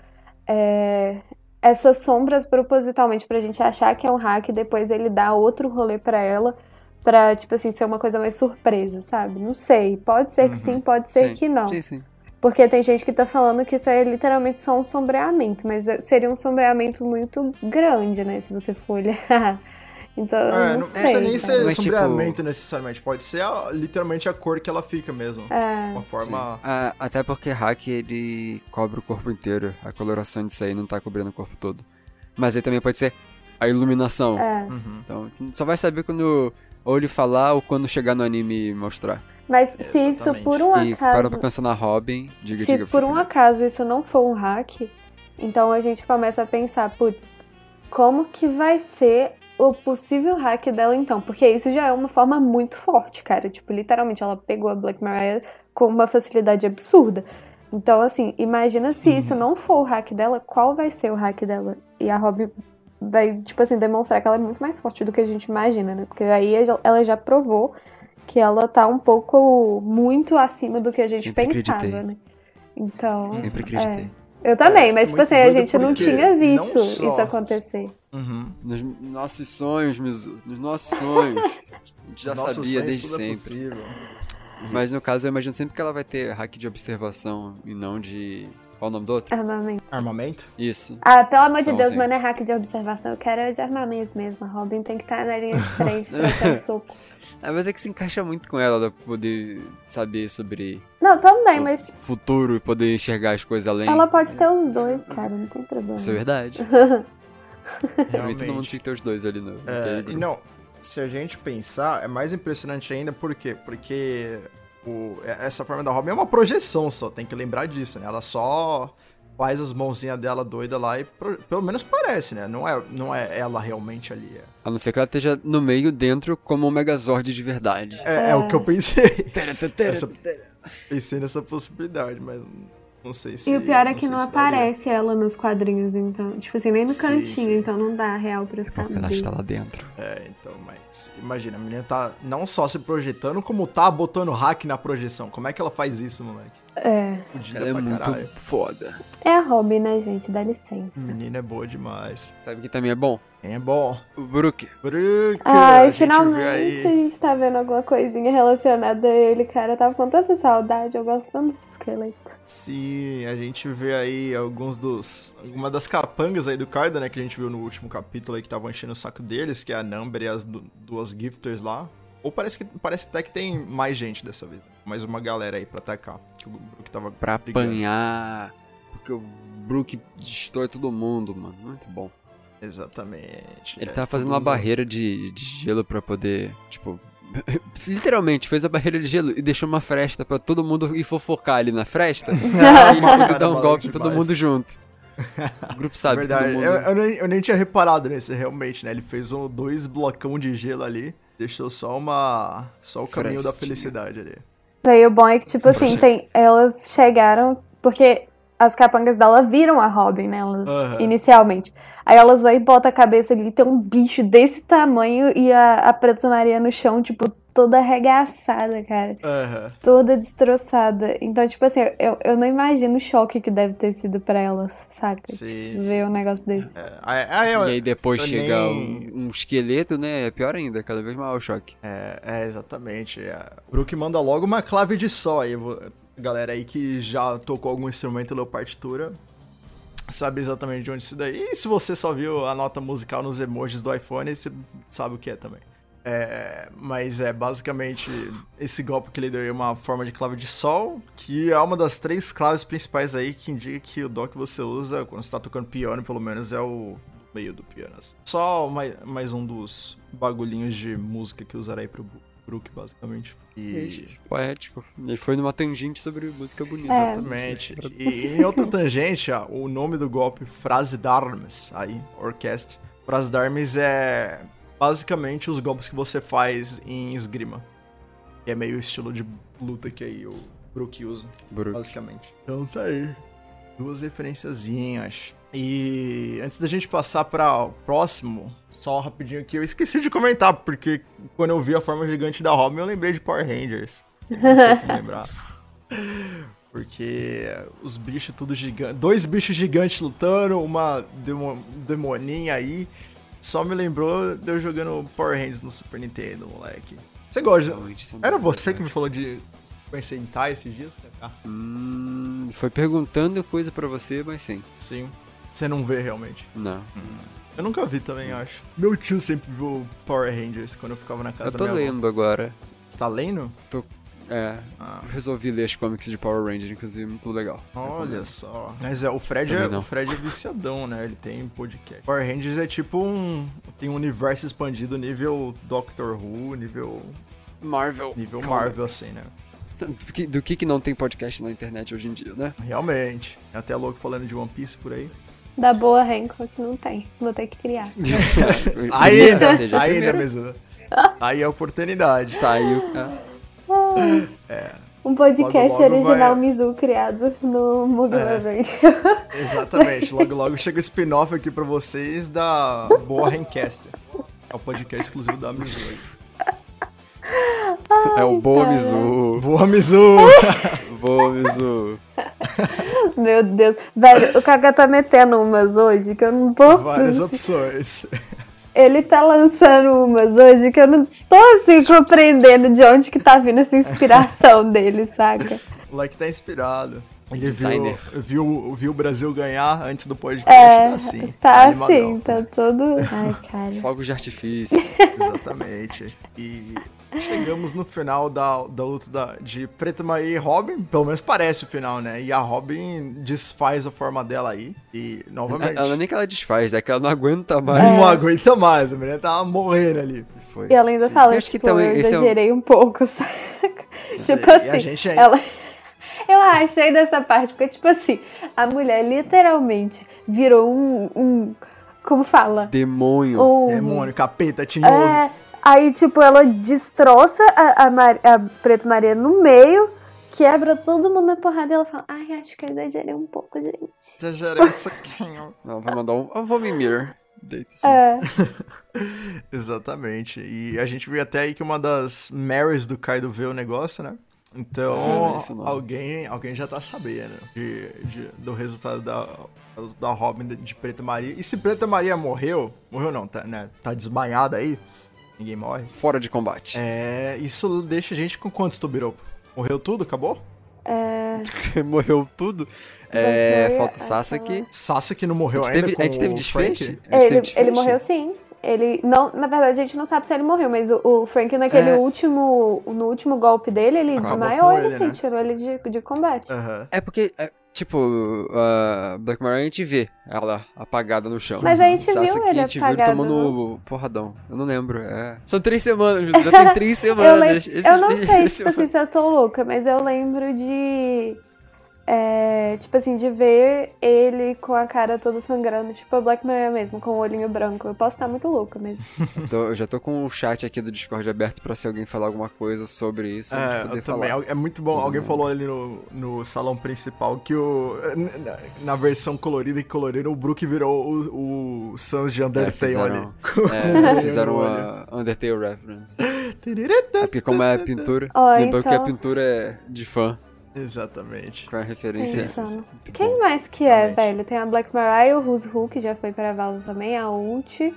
é, essas sombras propositalmente pra gente achar que é um hack e depois ele dá outro rolê pra ela pra, tipo assim, ser uma coisa mais surpresa, sabe? Não sei. Pode ser que Uhum. sim, pode ser sim, que não. Sim, sim. Porque tem gente que tá falando que isso é literalmente só um sombreamento, mas seria um sombreamento muito grande, né? Se você for olhar. Então, É, não, não sei. precisa nem cara. ser Mas, tipo- sombreamento necessariamente, pode ser a- literalmente a cor que ela fica mesmo. É. Uma forma. Ah, até porque hack ele cobre o corpo inteiro. A coloração disso aí não tá cobrindo o corpo todo. Mas aí também pode ser a iluminação. É. Uhum. Então, só vai saber quando ou ele falar ou quando chegar no anime e mostrar. Mas se isso por um e para acaso. pra pensar na Robin, diga, Se diga por um acaso isso não for um hack, então a gente começa a pensar, putz, como que vai ser o possível hack dela então? Porque isso já é uma forma muito forte, cara. Tipo, literalmente, ela pegou a Black Mariah com uma facilidade absurda. Então, assim, imagina se isso não for o hack dela, qual vai ser o hack dela? E a Robin vai, tipo assim, demonstrar que ela é muito mais forte do que a gente imagina, né? Porque aí ela já provou que ela tá um pouco muito acima do que a gente Sempre pensava, acreditei. né? Então. Sempre acreditei. Eu também, É, mas tipo assim, a gente não tinha não visto só- isso acontecer. Uhum. Nos nossos sonhos, Mizu. Nos nossos sonhos. A gente já sabia sonhos, desde é sempre. possível. Mas no caso, eu imagino sempre que ela vai ter hack de observação e não de. Qual o nome do outro? Armamento. Armamento? Isso. Ah, pelo amor de Então, Deus, assim. mas não é hack de observação. Eu quero é de armamentos mesmo. A Robin tem que estar na linha de frente, trocando soco. Ah, mas é que se encaixa muito com ela, ela poder saber sobre Não, também, o mas futuro e poder enxergar as coisas além. ela pode ter os dois, cara, não tem problema. Isso é verdade. Mim, todo mundo Realmente. tinha que ter os dois ali no. É, naquele e não, se a gente pensar, é mais impressionante ainda, por quê? Porque o- essa forma da Robin é uma projeção só, tem que lembrar disso, né? Ela só faz as mãozinhas dela doida lá e pro- pelo menos parece, né? Não é, não é ela realmente ali. É, A não ser que ela esteja no meio, dentro, como um Megazord de verdade. é, é o que eu pensei. Tera, tera, tera, Essa- tera. Pensei nessa possibilidade, mas não sei se. E o pior é não que não daria. aparece ela nos quadrinhos, então. Tipo assim, nem no Sim, cantinho, sim. então não dá real pra ficar Porque ela está lá dentro. É, então, mas imagina, a menina tá não só se projetando, como tá botando hack na projeção. Como é que ela faz isso, moleque? É. Fudida Ela é muito caralho. foda. É a Robin, né, gente? Dá licença. Menina é boa demais. Sabe que também é bom? Quem é bom? O Brook. Bruca, Ai, a finalmente a gente tá vendo alguma coisinha relacionada a ele, cara. Eu tava com tanta saudade, eu gosto tanto esqueleto. Sim, a gente vê aí alguns dos. Uma das capangas aí do Kaido, né? Que a gente viu no último capítulo aí que estavam enchendo o saco deles, que é a Number e as du- duas gifters lá. Ou parece que parece até que tem mais gente dessa vez. Mais uma galera aí pra atacar. Que o Brook tava Pra brigando. apanhar. Porque o Brook destrói todo mundo, mano. Muito bom. Exatamente. Ele é, tava fazendo uma mundo- barreira de, de gelo pra poder, tipo. Literalmente, fez a barreira de gelo e deixou uma fresta pra todo mundo ir fofocar ali na fresta. e ele dar um golpe todo mundo junto. O grupo sabe, que Verdade, todo mundo. eu, eu nem, eu nem tinha reparado nesse, realmente, né? Ele fez um, dois blocão de gelo ali, deixou só uma. Só o caminho da Frestinha. felicidade ali. Daí o bom é que, tipo assim, tem, elas chegaram. Porque as capangas dela viram a Robin, né? Elas, Aham. Inicialmente. Aí elas vão e botam a cabeça ali, tem um bicho desse tamanho e a, a Preta Maria no chão, tipo, toda arregaçada, cara. Aham. Toda destroçada. Então, tipo assim, eu, eu não imagino o choque que deve ter sido pra elas, saca? Sim, Tipo, sim, ver um sim. negócio desse. É, aí- aí E eu- aí depois chega nem- um, um esqueleto, né? É pior ainda, cada vez maior o choque. É, é, exatamente. É. O Brook manda logo uma clave de sol aí. Galera aí que já tocou algum instrumento leu partitura, sabe exatamente de onde isso daí. E se você só viu a nota musical nos emojis do iPhone, você sabe o que é também. É, mas é basicamente esse golpe que ele deu é uma forma de clave de sol, que é uma das três claves principais aí que indica que o dó que você usa quando você tá tocando piano, pelo menos, é o meio do piano. Só mais, mais um dos bagulhinhos de música que usarei pro Bu- Brook, basicamente. E... Este, Poético. Ele foi numa tangente sobre música bonita. É. Exatamente. E em outra tangente, ó, o nome do golpe, Frase d'Armes, aí, orquestra. Frase d'Armes é basicamente os golpes que você faz em esgrima. Que é meio estilo de luta que aí o Brook usa, Brook. basicamente. Então tá aí. Duas referenciazinhas. E antes da gente passar para o próximo, só rapidinho aqui, eu esqueci de comentar, porque quando eu vi a forma gigante da Robin, eu lembrei de Power Rangers. Não lembrar. Porque os bichos tudo gigantes. Dois bichos gigantes lutando, uma demo, demoninha aí. Só me lembrou de eu jogando Power Rangers no Super Nintendo, moleque. Você gosta? É Era você que me falou de Super Sentai esses dias? Ah, Hum, foi perguntando coisa pra você, mas sim. sim. Você não vê realmente. Não. Eu nunca vi também, acho. Meu tio sempre viu Power Rangers quando eu ficava na casa Eu tô da minha avó. lendo agora. Você tá lendo? É, Ah. resolvi ler as comics de Power Ranger, inclusive, muito legal. Olha só. Mas é, o Fred é, não. o Fred é viciadão, né? Ele tem podcast. Power Rangers é tipo um. Tem um universo expandido nível Doctor Who, nível. Marvel. nível Comics. Marvel, assim, né? Do que, do que que não tem podcast na internet hoje em dia, né? Realmente. Tem até louco falando de One Piece por aí. Da boa Hancock não tem. Vou ter que criar. Ainda! Ainda primeiro. mesmo. Aí é a oportunidade. Tá aí o... é. Um podcast Logo, logo original vai- Mizu criado no mundo É. Exatamente. Logo, logo chega o spin-off aqui pra vocês da Boa Rencast. É o podcast exclusivo da Mizu. aí. É o Boa cara. Mizu. Boa Mizu! Boa Mizu. Meu Deus. Velho, o Kaga tá metendo umas hoje que eu não tô. Várias opções. Ele tá lançando umas hoje que eu não tô assim compreendendo de onde que tá vindo essa inspiração dele, saca? O moleque tá inspirado. Ele viu, Designer. viu, viu o Brasil ganhar antes do podcast. É, tá assim. tá animadão. assim, tá todo. Ai, cara. Fogos de artifício. Exatamente. E chegamos no final da, da luta da, de Preta Maria e Robin. Pelo menos parece o final, né? E a Robin desfaz a forma dela aí. E, novamente, ela nem que ela desfaz, é que ela não aguenta mais. não aguenta mais. A menina tava morrendo ali. Foi. E ela ainda Sim. fala, Eu acho que tipo, também eu esse é um- exagerei um pouco, saca? Sim, tipo e assim, a gente é- ela... Eu achei dessa parte, porque, tipo assim, a mulher literalmente virou um... um como fala? Demônio. Um, Demônio, capeta, tinhoso. É, aí, tipo, ela destroça a, a, Mar- a Preto Maria no meio, quebra todo mundo na porrada e ela fala, ai, acho que eu exagerei um pouco, gente. Exagerei isso aqui. Ela vai mandar um. Eu vou me mirror. Deita assim. É, Exatamente. E a gente viu até aí que uma das Marys do Kaido vê o negócio, né? Então, isso não. alguém, alguém já tá sabendo de, de- do resultado da, da Robin de, de Preta Maria. E se Preta Maria morreu, morreu não, tá, né? Tá desmaiada aí, ninguém morre. Fora de combate. É, isso deixa a gente com quantos Tubiropo? Morreu tudo? Acabou? é, Morreu tudo. É, falta o Sasaki. Sasaki não morreu A gente ainda teve, com a gente teve desfecho? Frank? A gente teve ele, ele morreu sim. Ele não, na verdade a gente não sabe se ele morreu, mas o, o Frank naquele É. último, no último golpe dele, ele Acabou desmaiou ele, ele, assim, né? tirou ele de, de combate. Aham. É porque, é, tipo, a Black Mirror a gente vê ela apagada no chão. Mas a gente viu Sasaki, ele a gente viu ele apagado, tomando porradão. Eu não lembro. É. São três semanas, já tem três Eu, semanas. lem- Esse- eu não sei, tipo assim, se eu tô louca, mas eu lembro de. É, tipo assim, de ver ele com a cara toda sangrando, tipo a Black Mirror mesmo, com o olhinho branco. Eu posso estar muito louca, mas. Tô- eu já tô com o chat aqui do Discord aberto pra se alguém falar alguma coisa sobre isso. a É, poder eu também. falar. É muito bom. Mais ou Alguém menos. falou ali no, no salão principal que o. Na, na versão colorida e colorida, o Brook virou o, o Sans de É, Undertale fizeram, ali. é, fizeram uma Undertale reference. É porque como é a pintura, Ó, lembrando que a então- pintura é de fã, Exatamente. com a referência. Insano. Quem bom. mais que é, velho? Tem a Black Mariah, o Who's Who, que já foi pra Valor também, a Ult,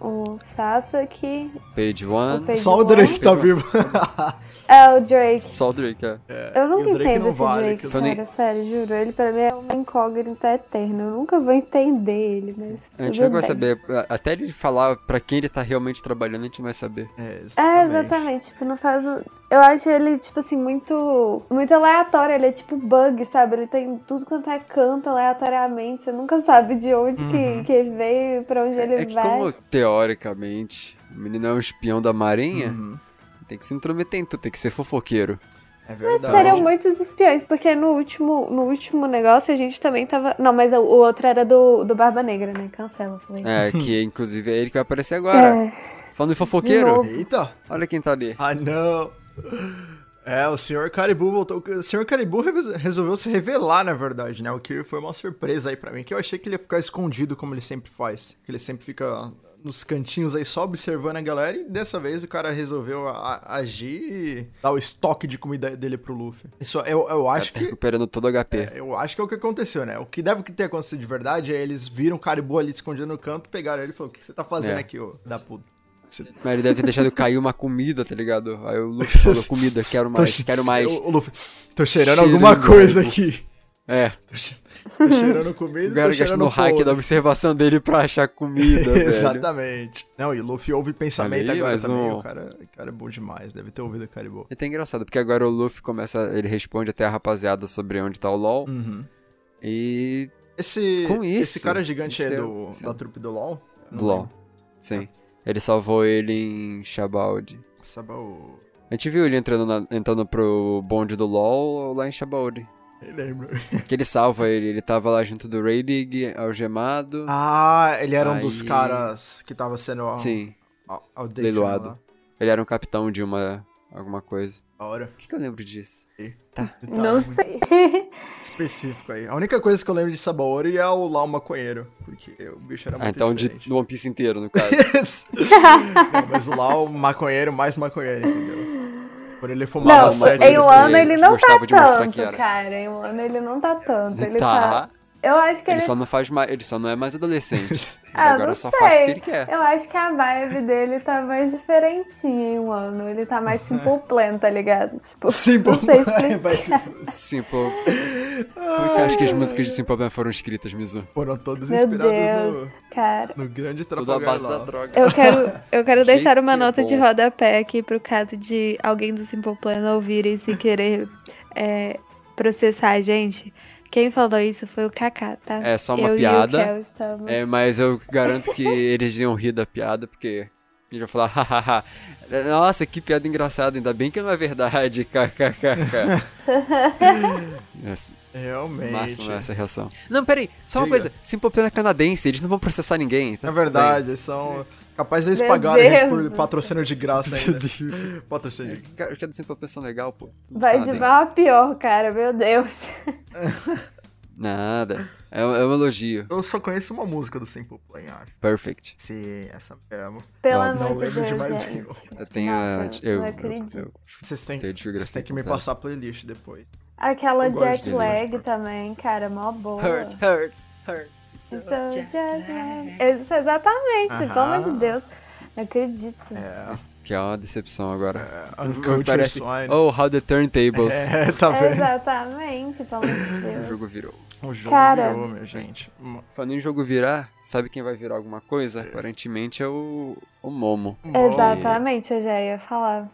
o Sasaki, Page o One, Page Só o One. Drake tá vivo. É, o Drake. só o Drake, é. Eu e nunca o Drake entendo esse vale, Drake, Foi nem- cara, sério, juro. Ele pra mim é uma incógnita eterna. Eu nunca vou entender ele, mas. A gente nunca vai saber, até ele falar pra quem ele tá realmente trabalhando, a gente não vai saber. É, É, exatamente. exatamente. Tipo, não faz. o- Eu acho ele, tipo assim, muito. Muito aleatório. Ele é tipo bug, sabe? Ele tem tudo quanto é canto aleatoriamente. Você nunca sabe de onde Uhum. que, que veio, pra onde ele É que vai. como, teoricamente, o menino é um espião da marinha, Uhum. tem que se intrometer em tudo, tem que ser fofoqueiro. É verdade. Seriam muitos espiões, porque no último, no último negócio a gente também tava. Não, mas o, outro era do, do Barba Negra, né? Cancela, falei. É, que inclusive é ele que vai aparecer agora. É, Falando em fofoqueiro, novo. Eita! olha quem tá ali. Ah, não! É, o Sr. Caribou voltou. O Sr. Caribou resolveu se revelar, na verdade, né? O que foi uma surpresa aí para mim, que eu achei que ele ia ficar escondido como ele sempre faz. Que ele sempre fica nos cantinhos aí só observando a galera e dessa vez o cara resolveu agir e dar o estoque de comida dele pro Luffy. Isso eu, eu acho tá que. Recuperando todo o HP. É, eu acho que é o que aconteceu, né? O que deve ter acontecido de verdade é eles viram o Caribou ali escondido no canto, pegaram ele e falaram: O que você tá fazendo é. aqui, ô da puta? Mas ele deve ter deixado cair uma comida, tá ligado? Aí o Luffy falou: Comida, quero mais, quero mais. O, Luffy, tô cheirando, cheirando alguma coisa aqui. É. Tô, tô cheirando comida o cara gastando o hack da observação dele pra achar comida, Exatamente. Não, e o Luffy ouve pensamento aí, agora também. Um... O, cara, o cara é bom demais, deve ter ouvido o Caribou. É até engraçado, porque agora o Luffy começa, ele responde até a rapaziada sobre onde tá o LoL. Uhum. E... Esse, Com isso, esse cara gigante é do, da trupe do LoL? Do LoL, sim. Ah. Ele salvou ele em Shabaud. Shabaud. A gente viu ele entrando, na, entrando pro bonde do LoL lá em Shabaud. Lembro. Que ele salva ele. Ele tava lá junto do Raydig, algemado. Ah, ele era aí... um dos caras que tava sendo. Sim. Leiloado. Ele era um capitão de uma. alguma coisa. A hora. Por que, que eu lembro disso? Tá. tá. Não sei. Específico aí. A única coisa que eu lembro de Sabaori é o lá o maconheiro. Porque o bicho era ah, muito Ah, então diferente. de One Piece inteiro, no caso. Não, mas o lá o maconheiro mais maconheiro, entendeu? Por ele fumava não, sete. Em um ano ele não tá tanto, cara. Em um ano ele não tá tanto. Ele tá. tá... Eu acho que ele, ele... só não faz mais, ele só não é mais adolescente. ah, Agora não só sei. faz o que ele quer. Eu acho que a vibe dele tá mais diferentinha em um ano. Ele tá mais simple plan, tá ligado? Tipo, simple não sei explicar. simple. Como você acha que as músicas de Simple Plan foram escritas, Mizu? Foram todas Meu inspiradas Deus, no, cara. no grande trabalho base da droga. Eu quero, eu quero deixar uma nota bom. de rodapé aqui pro caso de alguém do Simple Plan ouvir e se querer é, processar a gente. Quem falou isso foi o Kaká, tá? É só uma eu piada. Estamos... É, mas eu garanto que eles iam rir da piada, porque eles iam falar, hahaha. Nossa, que piada engraçada, ainda bem que não é verdade, kkkk. Realmente. Máxima essa reação. Não, peraí, só uma Diga. coisa. Simple Plan é canadense, eles não vão processar ninguém. Tá é verdade, eles são capazes deles pagarem a gente por patrocínio de graça ainda. patrocínio. Eu quero Simple Plan são legal, pô. Vai de mal a pior, cara, meu Deus. Nada. É, é um elogio. Eu só conheço uma música do Simple Plan, acho. Perfect. Sim, essa mesmo. Pelo amor de Deus, de mais gente. Eu tenho Nossa, eu, não acredito. Eu, eu, vocês têm, vocês têm que me passar a playlist depois. Aquela jet lag também, cara, mó boa. Hurt, hurt, hurt. So. Exatamente, pelo amor de Deus. Não acredito. É. Que é uma decepção agora. É, Parece, oh, how the turntables. É, tá vendo? Exatamente, pelo amor de Deus. O jogo virou. O jogo Cara, virou, minha gente. Falando em jogo virar, sabe quem vai virar alguma coisa? É. Aparentemente é o, o Momo. Exatamente, eu já ia falar.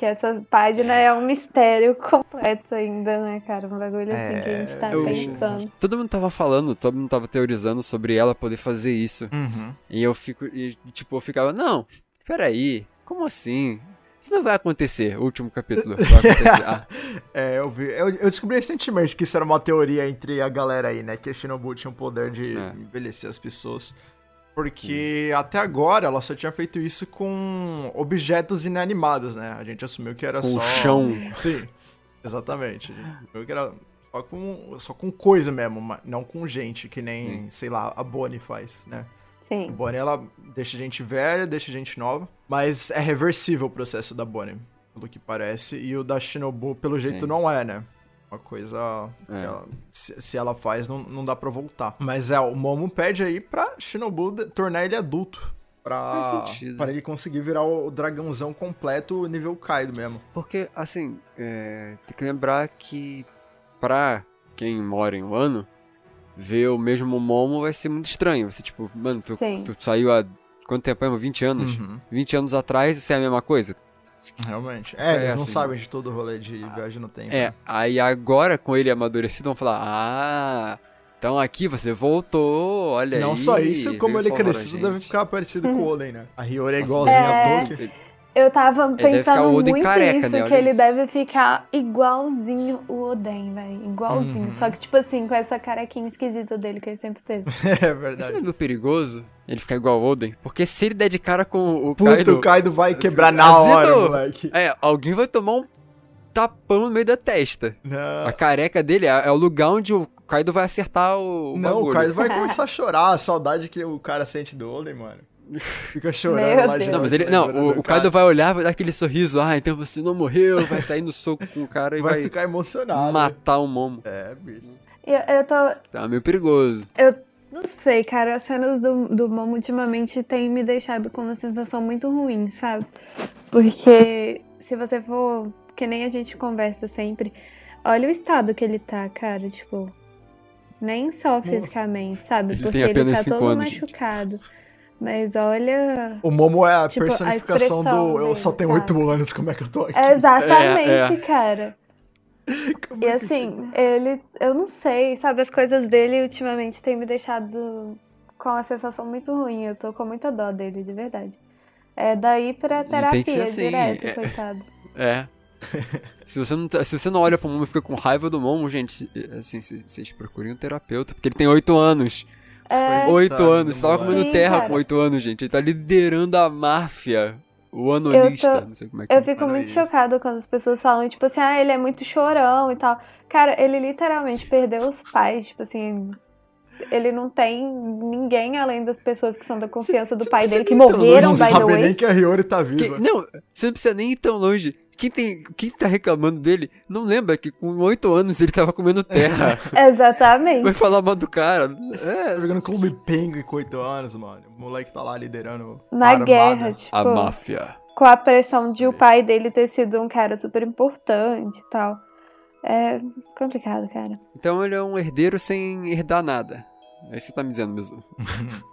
Que essa página é um mistério completo ainda, né, cara? Um bagulho assim é, que a gente tá eu, pensando. Todo mundo tava falando, todo mundo tava teorizando sobre ela poder fazer isso. Uhum. E eu fico, e, tipo, eu ficava, não, peraí, como assim? Isso não vai acontecer, o último capítulo. Vai acontecer. Ah. é, eu vi. Eu, eu, descobri recentemente que isso era uma teoria entre a galera aí, né? Que a Shinobu tinha o poder de é. envelhecer as pessoas. Porque Sim. até agora ela só tinha feito isso com objetos inanimados, né? A gente assumiu que era com só. O chão. Sim, exatamente. A gente assumiu que era só com, só com coisa mesmo, não com gente, que nem, Sim. sei lá, a Bonnie faz, né? Sim. A Bonnie, ela deixa gente velha, deixa gente nova, mas é reversível o processo da Bonnie, pelo que parece, e o da Shinobu, pelo jeito, Sim. não é, né? Uma coisa. É. Ela, se, se, ela faz, não, não dá pra voltar. Mas é, o Momo pede aí pra Shinobu de, tornar ele adulto. Pra, pra ele conseguir virar o dragãozão completo nível Kaido mesmo. Porque, assim, é, tem que lembrar que pra quem mora em Wano, ver o mesmo Momo vai ser muito estranho. Vai ser tipo, mano, tu, tu saiu há quanto tempo mesmo? 20 anos? Uhum. 20 anos atrás isso é a mesma coisa. Realmente. É, é eles não assim, sabem de todo o rolê de viagem no tempo. É, aí agora com ele amadurecido vão falar: Ah, então aqui você voltou, olha não aí. Não só isso, como ele crescido deve ficar parecido com o Oden, né? A Hiyori é igualzinha é... a Toki. Eu tava pensando muito careca, nisso, né? que ele deve ficar igualzinho o Oden, velho. Igualzinho. Uhum. Só que, tipo assim, com essa carequinha esquisita dele que ele sempre teve. é verdade. Isso não é meio perigoso? Ele ficar igual o Oden? Porque se ele der de cara com o Puta, Kaido... o Kaido vai quebrar na hora, moleque. É, alguém vai tomar um tapão no meio da testa. Não. A careca dele é, é, o lugar onde o Kaido vai acertar o. Não, bagulho. o Kaido vai começar a chorar, a saudade que o cara sente do Oden, mano. Fica chorando lá, gente. Não, mas ele. Não, o, o Kaido vai olhar, vai dar aquele sorriso, ah, então você não morreu, vai sair no soco com o cara e vai. Vai ficar emocionado. Matar o Momo. É, bicho. Eu, eu tô. Tá meio perigoso. Eu não sei, cara. As cenas do, do Momo ultimamente têm me deixado com uma sensação muito ruim, sabe? Porque se você for. Que nem a gente conversa sempre. Olha o estado que ele tá, cara. Tipo. Nem só fisicamente, sabe? Ele Porque ele tá todo anos, machucado. Mas olha. O Momo é a tipo, personificação a do eu só tenho oito anos, como é que eu tô aqui? Exatamente, é, é. cara. Como e é assim, ele. Eu não sei, sabe? As coisas dele ultimamente têm me deixado com uma sensação muito ruim. Eu tô com muita dó dele, de verdade. É daí pra terapia, assim, direto, é, coitado. É. se, você não, tá, se você não olha pro Momo e fica com raiva do Momo, gente, assim, vocês procurem um terapeuta, porque ele tem oito anos. É. Oito anos. Você tava comendo Sim, terra cara. com oito anos, gente. Ele tá liderando a máfia. O anonista, tô... não sei como é que Eu fico muito chocada quando as pessoas falam, tipo assim, ah, ele é muito chorão e tal. Cara, ele literalmente perdeu os pais, tipo assim. Ele não tem ninguém além das pessoas que são da confiança do pai dele, que morreram, by the way. Não sabe nem que a Hiyori tá viva. Que, não, você não precisa nem ir tão longe. Quem, tem, quem tá reclamando dele não lembra que com oito anos ele tava comendo terra. Exatamente. Vai falar mal do cara. É. Tá jogando Clube Penguin com oito anos, mano. O moleque tá lá liderando. Na guerra, tipo. A máfia. Com a pressão de o pai dele ter sido um cara super importante e tal. É complicado, cara. Então ele é um herdeiro sem herdar nada. É isso que você tá me dizendo mesmo.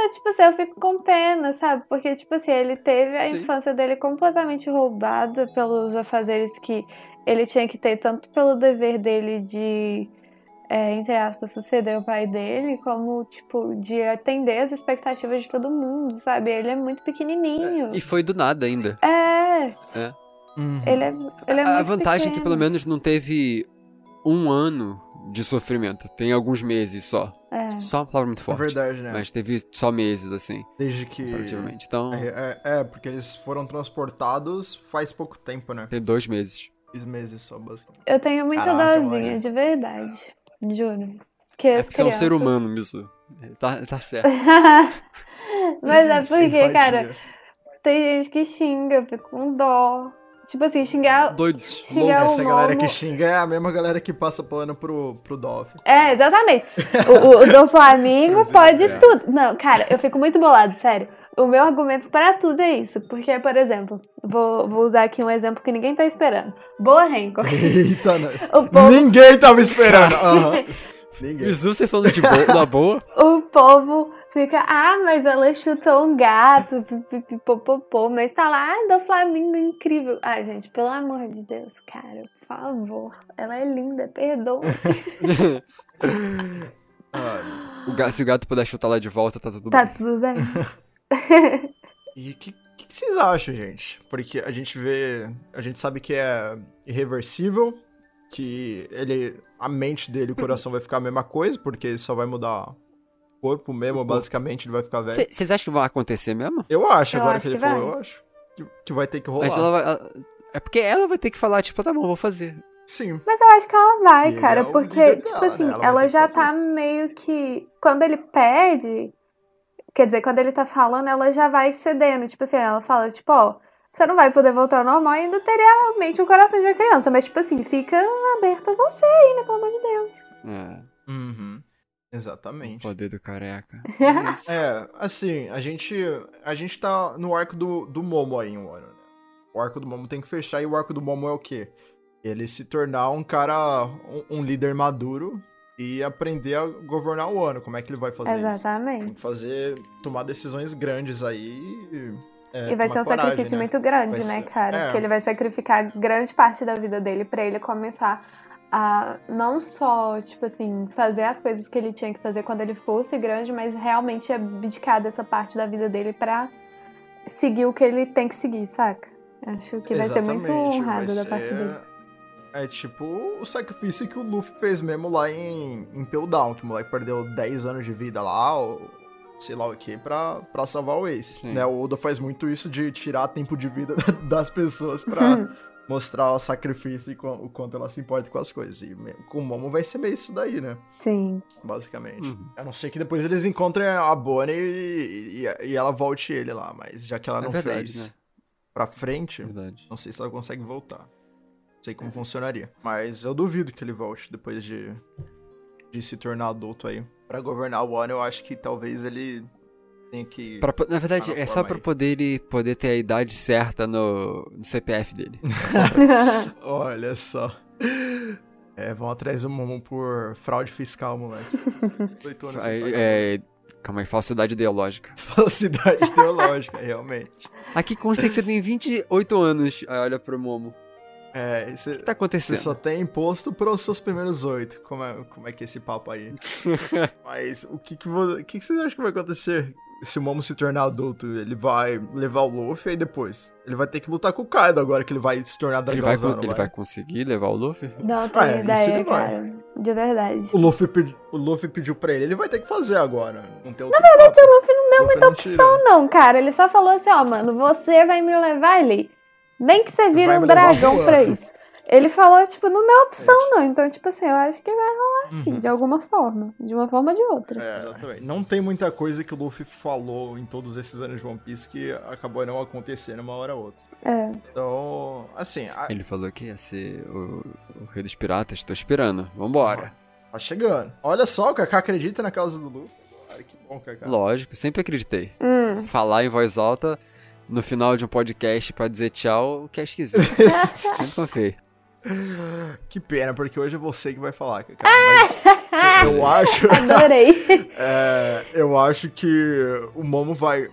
Cara, tipo assim, eu fico com pena, sabe? Porque, tipo assim, ele teve a Sim. infância dele completamente roubada pelos afazeres que ele tinha que ter, tanto pelo dever dele de, é, entre aspas, suceder o pai dele, como, tipo, de atender as expectativas de todo mundo, sabe? Ele é muito pequenininho. E foi do nada ainda. É. É. Uhum. Ele é, ele é a, muito A vantagem pequeno. é que pelo menos não teve um ano de sofrimento. Tem alguns meses só. É. Só uma palavra muito forte. É verdade, né? Mas teve só meses, assim. Desde que. Então. É, é, é, porque eles foram transportados faz pouco tempo, né? Tem dois meses. Dois meses só, basicamente. Eu tenho muita Caraca, dozinha, de verdade. Juro. Que é porque crianças... é um ser humano, Misu. Tá, tá certo. Mas é porque, cara, tem gente que xinga, eu fico com dó. Tipo assim, xingar. Doidos. Xingar Essa galera que xinga é a mesma galera que passa pano pro, pro Dolph. É, exatamente. o, o, do Flamengo pode é. tudo. Não, cara, eu fico muito bolado, sério. O meu argumento para tudo é isso. Porque, por exemplo, vou, vou usar aqui um exemplo que ninguém tá esperando. Boa Hancock. Eita, nós. Povo... Ninguém tava esperando. Uhum. ninguém. Você falando de boa, da boa? O povo fica, ah, mas ela chutou um gato, pipipipopopô, mas tá lá ah, do Flamengo incrível. Ai, gente, pelo amor de Deus, cara, por favor. Ela é linda, perdoa. o gato, se o gato puder chutar lá de volta, tá tudo tá bem. Tá tudo bem. e o que, que, que vocês acham, gente? Porque a gente vê. A gente sabe que é irreversível, que ele. A mente dele, o coração vai ficar a mesma coisa, porque ele só vai mudar corpo mesmo, basicamente, ele vai ficar velho. Vocês acham que vai acontecer mesmo? Eu acho, eu agora acho que ele que falou, eu acho que, que, vai ter que rolar. Mas ela vai, ela, é porque ela vai ter que falar, tipo, tá bom, vou fazer. Sim. Mas eu acho que ela vai, e cara, é porque, tipo dela, assim, né? ela, ela já tá meio que. Quando ele pede. Quer dizer, quando ele tá falando, ela já vai cedendo. Tipo assim, ela fala, tipo, ó, você não vai poder voltar ao normal e ainda teria realmente o coração de uma criança. Mas, tipo assim, fica aberto a você aí, né? Pelo amor de Deus. É. Uhum. Exatamente. O poder do careca. é, assim, a gente, a gente tá no arco do, do Momo aí, um ano, né? O arco do Momo tem que fechar e o arco do Momo é o quê? Ele se tornar um cara, um, um líder maduro e aprender a governar o ano. Como é que ele vai fazer Exatamente. isso? Exatamente. Fazer, tomar decisões grandes aí é, e vai ser um coragem, sacrifício né? muito grande, vai né, ser... cara? É, Porque ele vai sacrificar grande parte da vida dele para ele começar a não só, tipo assim, fazer as coisas que ele tinha que fazer quando ele fosse grande, mas realmente abdicar dessa parte da vida dele pra seguir o que ele tem que seguir, saca? Acho que vai Exatamente, ser muito honrado da parte dele. É tipo o sacrifício que o Luffy fez mesmo lá em, em Down, que o moleque perdeu 10 anos de vida lá, ou sei lá o que, pra, pra salvar o Ace. Né? O Oda faz muito isso de tirar tempo de vida das pessoas pra mostrar o sacrifício e o quanto ela se importa com as coisas. E com o Momo vai ser meio isso daí, né? Sim. Basicamente. Uhum. A não ser que depois eles encontrem a Bonnie e, e, e ela volte ele lá, mas já que ela é não verdade, fez né? pra frente, verdade. não sei se ela consegue voltar. Não sei como funcionaria. Mas eu duvido que ele volte depois de, de se tornar adulto aí. Pra governar o One, eu acho que talvez ele tem que. Pra, na verdade, é só pra poder ele poder ter a idade certa no, no CPF dele. Olha só. É, vão atrás do Momo por fraude fiscal, moleque. 18 anos. É, é, calma aí, falsidade ideológica. Falsidade ideológica, realmente. Aqui consta que você tem 28 anos. Aí olha pro Momo. É, cê, o que tá acontecendo? Você só tem imposto para os seus primeiros oito. Como é, como é que é esse papo aí? Mas o que que, vo, o que que você acha que vai acontecer se o Momo se tornar adulto, ele vai levar o Luffy e depois ele vai ter que lutar com o Kaido agora que ele vai se tornar dragãozão. Ele vai, ele vai conseguir levar o Luffy? Não tenho ah, é, ideia, cara. De verdade. O Luffy, pedi, o Luffy pediu pra ele, ele vai ter que fazer agora. Não tem Na verdade, papo. o Luffy não deu muita opção, não, cara. Ele só falou assim, ó, mano, você vai me levar ele. Nem que você vira um dragão pra isso. Ele falou, tipo, não deu opção, não. Então, tipo assim, eu acho que vai rolar assim, uhum. de alguma forma. De uma forma ou de outra. É, exatamente. Não tem muita coisa que o Luffy falou em todos esses anos de One Piece que acabou não acontecendo uma hora ou outra. É. Então, assim. A... Ele falou que ia ser o, o Rei dos Piratas. Tô esperando. Vambora. Tá chegando. Olha só, o Kaká acredita na causa do Luffy. Ai, que bom, Kaká. Lógico, sempre acreditei. Hum. Falar em voz alta no final de um podcast pra dizer tchau, o que é esquisito. sempre confiei. Que pena, porque hoje é você que vai falar, cara. Mas eu acho. Adorei. é, eu acho que o Momo vai.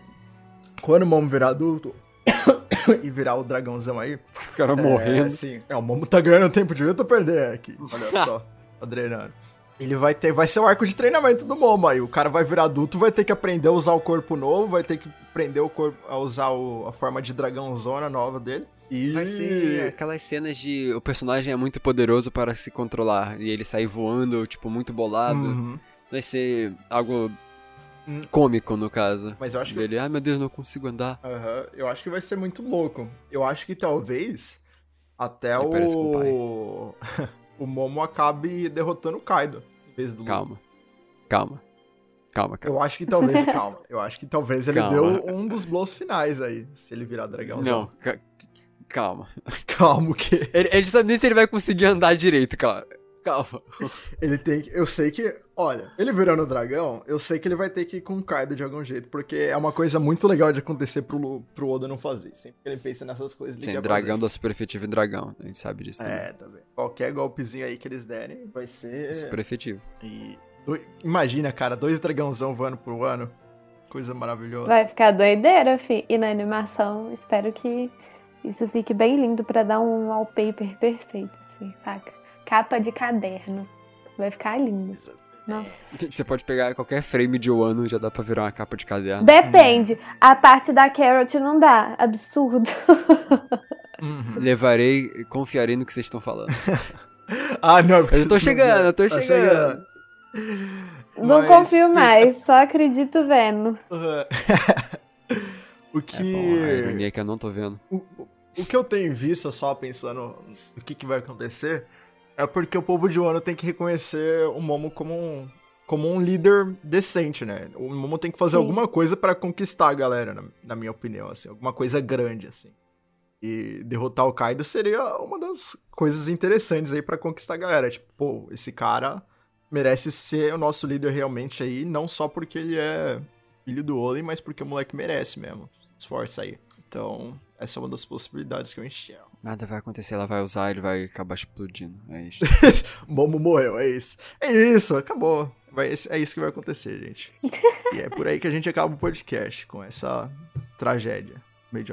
Quando o Momo virar adulto e virar o dragãozão aí. O cara é, morrendo. Sim, é, o Momo tá ganhando tempo de vida, eu perder aqui. Olha só, adrenando. Ele vai ter, vai ser o arco de treinamento do Momo aí. O cara vai virar adulto, vai ter que aprender a usar o corpo novo, vai ter que aprender o corpo, a usar o, a forma de dragãozona nova dele. E... Vai ser aquelas cenas de o personagem é muito poderoso para se controlar e ele sair voando, tipo, muito bolado. Uhum. Vai ser algo hum. cômico, no caso. Mas eu acho que. Ele, ai meu Deus, não consigo andar. Uhum. Eu acho que vai ser muito louco. Eu acho que talvez até o. o Momo acabe derrotando o Kaido em vez do Calma. Calma. Calma, calma. Eu acho que talvez, calma. Eu acho que talvez ele calma. deu um dos blows finais aí, se ele virar dragão. Não, calma. Calma o quê? Ele, ele sabe nem se ele vai conseguir andar direito, calma. Calma. Ele tem que. Eu sei que. Olha, ele virando dragão, eu sei que ele vai ter que ir com o Kaido de algum jeito, porque é uma coisa muito legal de acontecer pro, pro Oda não fazer. Sempre que ele pensa nessas coisas, ele Sim, dragão fazer. da super efetivo em dragão. A gente sabe disso também. É, tá vendo? Qualquer golpezinho aí que eles derem vai ser. Super efetivo. E. Imagina, cara, dois dragãozão voando pro ano. Coisa maravilhosa. Vai ficar doideira, fi. E na animação, espero que isso fique bem lindo para dar um wallpaper perfeito, assim, saca? Capa de caderno. Vai ficar lindo. Nossa. Você pode pegar qualquer frame de Wano já dá pra virar uma capa de caderno. Depende. A parte da Carrot não dá. Absurdo. Uhum. Levarei e confiarei no que vocês estão falando. ah, não. Eu tô chegando, eu tô tá chegando. Não Mas, confio mais, só acredito vendo. o que. É bom, a ironia é que eu não tô vendo. O, o que eu tenho visto, só pensando o que, que vai acontecer, é porque o povo de Wano tem que reconhecer o Momo como um, como um líder decente, né? O Momo tem que fazer Sim. alguma coisa para conquistar a galera, na, na, minha opinião, assim, alguma coisa grande, assim. E derrotar o Kaido seria uma das coisas interessantes aí para conquistar a galera. Tipo, pô, esse cara merece ser o nosso líder realmente aí, não só porque ele é filho do Olin, mas porque o moleque merece mesmo. Esforça aí. Então, essa é uma das possibilidades que eu enxergo. Nada vai acontecer, ela vai usar, ele vai acabar explodindo. É isso. Momo morreu, é isso. É isso, acabou. Vai, é isso que vai acontecer, gente. e é por aí que a gente acaba o podcast, com essa tragédia.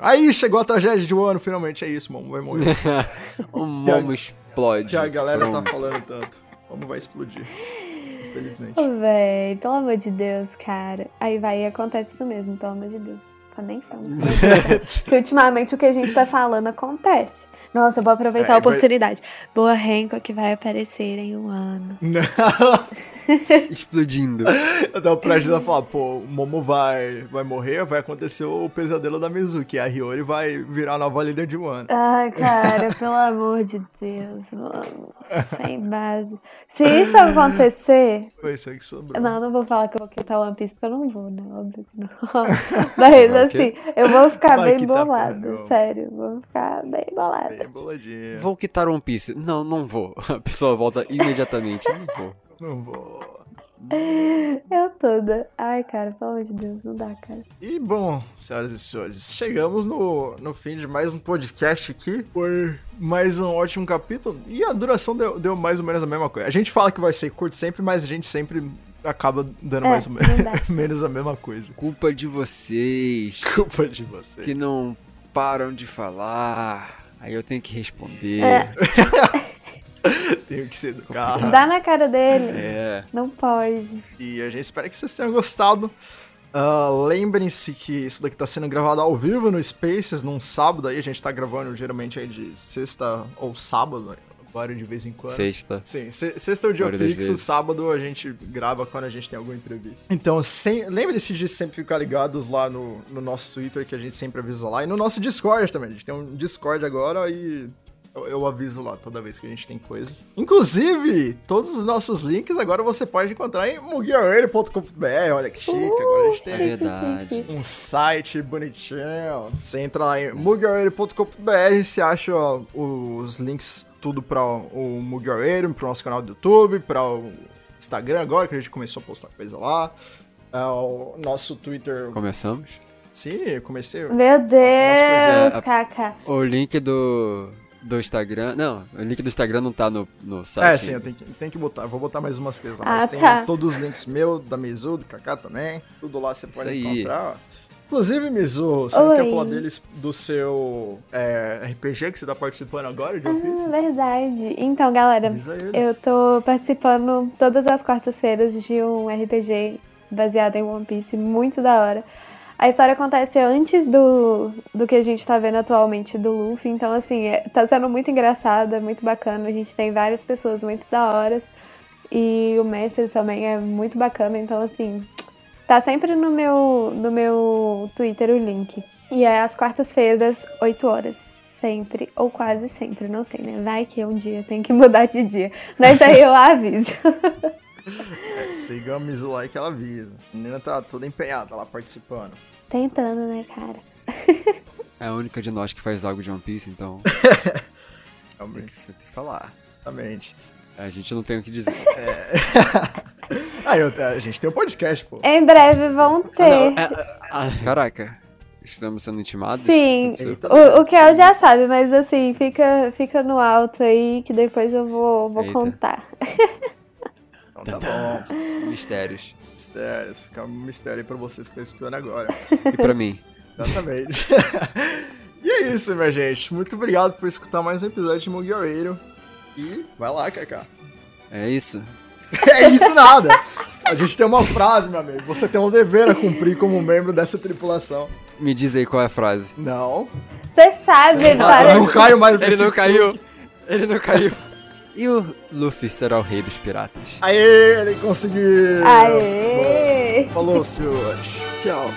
Aí chegou a tragédia de um ano, finalmente é isso, Momo vai morrer. o Momo a, explode. Que a galera tá Pronto. tá falando tanto. Momo vai explodir. Infelizmente. Véi, pelo amor de Deus, cara. Aí vai e acontece isso mesmo, pelo amor de Deus. Tá nem falando. Porque ultimamente o que a gente tá falando acontece. Nossa, eu vou aproveitar é, a oportunidade. Vai... Boa Renko que vai aparecer em um ano. Não! explodindo. Então o prestes a falar, pô, o Momo vai, vai morrer, vai acontecer o pesadelo da Mizuki. A Hiyori vai virar a nova líder de Wano. Ai, cara, pelo amor de Deus, mano. Sem base. Se isso acontecer. Foi isso que sobrou. Não, não vou falar que eu vou quitar One Piece, porque eu não vou, né? Óbvio que não. Mas assim, eu vou ficar vai bem bolado. Sério, vou ficar bem bolada. Bem boladinha. Vou quitar One Piece. Não, não vou. A pessoa volta imediatamente. Não vou. Não vou. Eu toda. Ai, cara, pelo amor de Deus, não dá, cara. E bom, senhoras e senhores, chegamos no, no fim de mais um podcast aqui. Foi mais um ótimo capítulo. E a duração deu, deu mais ou menos a mesma coisa. A gente fala que vai ser curto sempre, mas a gente sempre acaba dando é, mais ou menos, menos a mesma coisa. Culpa de vocês. Culpa de vocês. Que não param de falar. Aí eu tenho que responder. É. Tenho que ser educado. Dá na cara dele. É. Não pode. E a gente espera que vocês tenham gostado. Uh, Lembrem-se que isso daqui tá sendo gravado ao vivo no Spaces, num sábado aí. A gente tá gravando geralmente aí de sexta ou sábado, agora de vez em quando. Sexta. Sim, sexta é o dia fixo, sábado a gente grava quando a gente tem alguma entrevista. Então, sem... lembre-se de sempre ficar ligados lá no, no nosso Twitter, que a gente sempre avisa lá, e no nosso Discord também. A gente tem um Discord agora e eu, eu, aviso lá toda vez que a gente tem coisa. Inclusive, todos os nossos links agora você pode encontrar em muguiaoeiro.com.br. Olha que chique, uh, agora a gente tem é verdade. um site bonitinho. Você entra lá em muguiaoeiro.com.br, você acha ó, os links tudo para o Muguiaoeiro, para o nosso canal do YouTube, para o Instagram agora, que a gente começou a postar coisa lá. É, o nosso Twitter. Começamos? Sim, eu comecei. Meu Deus, é, Caca. O link do do Instagram. Não, o link do Instagram não tá no, no site. É, sim, eu tenho que, tenho que botar. Vou botar mais umas coisas lá. Ah, mas tem tá. todos os links meu, da Mizu, do Kaká também. Tudo lá você pode encontrar. Inclusive, Mizu, você Oi. quer falar deles do seu é, RPG que você tá participando agora de One Piece? Ah, verdade. Então, galera, eu tô participando todas as quartas-feiras de um RPG baseado em One Piece, muito da hora. A história acontece antes do, do que a gente tá vendo atualmente do Luffy, então assim, é, tá sendo muito engraçada, muito bacana. A gente tem várias pessoas muito da hora. E o mestre também é muito bacana, então assim, tá sempre no meu, no meu Twitter o link. E é às quartas-feiras, 8 horas. Sempre, ou quase sempre, não sei, né? Vai que um dia tem que mudar de dia. Mas aí eu aviso. É, siga a Mizu lá que ela avisa. A menina tá toda empenhada lá participando. Tentando, né, cara? É a única de nós que faz algo de One Piece, então. Realmente. Tem que, tem que falar. Exatamente. A gente não tem o que dizer. É. ah, eu, a gente tem um podcast, pô. Em breve vão ter. Ah, não, é, é, caraca. Estamos sendo intimados? Sim, o, o Kel já sabe, mas assim, fica, fica no alto aí que depois eu vou, vou contar. Então tá bom. Mistérios. Mistérios. Fica um mistério aí pra vocês que estão escutando agora. E pra mim. Exatamente. e é isso, minha gente. Muito obrigado por escutar mais um episódio de Muguioeiro. E vai lá, Kaká. É isso. é isso nada. A gente tem uma frase, meu amigo. Você tem um dever a cumprir como membro dessa tripulação. Me diz aí qual é a frase. Não. Você sabe, Você. Eu não caio mais Ele não caiu. Ele não caiu. E o Luffy será o rei dos piratas. Aê, ele conseguiu! Aê! Falou, senhores. Tchau.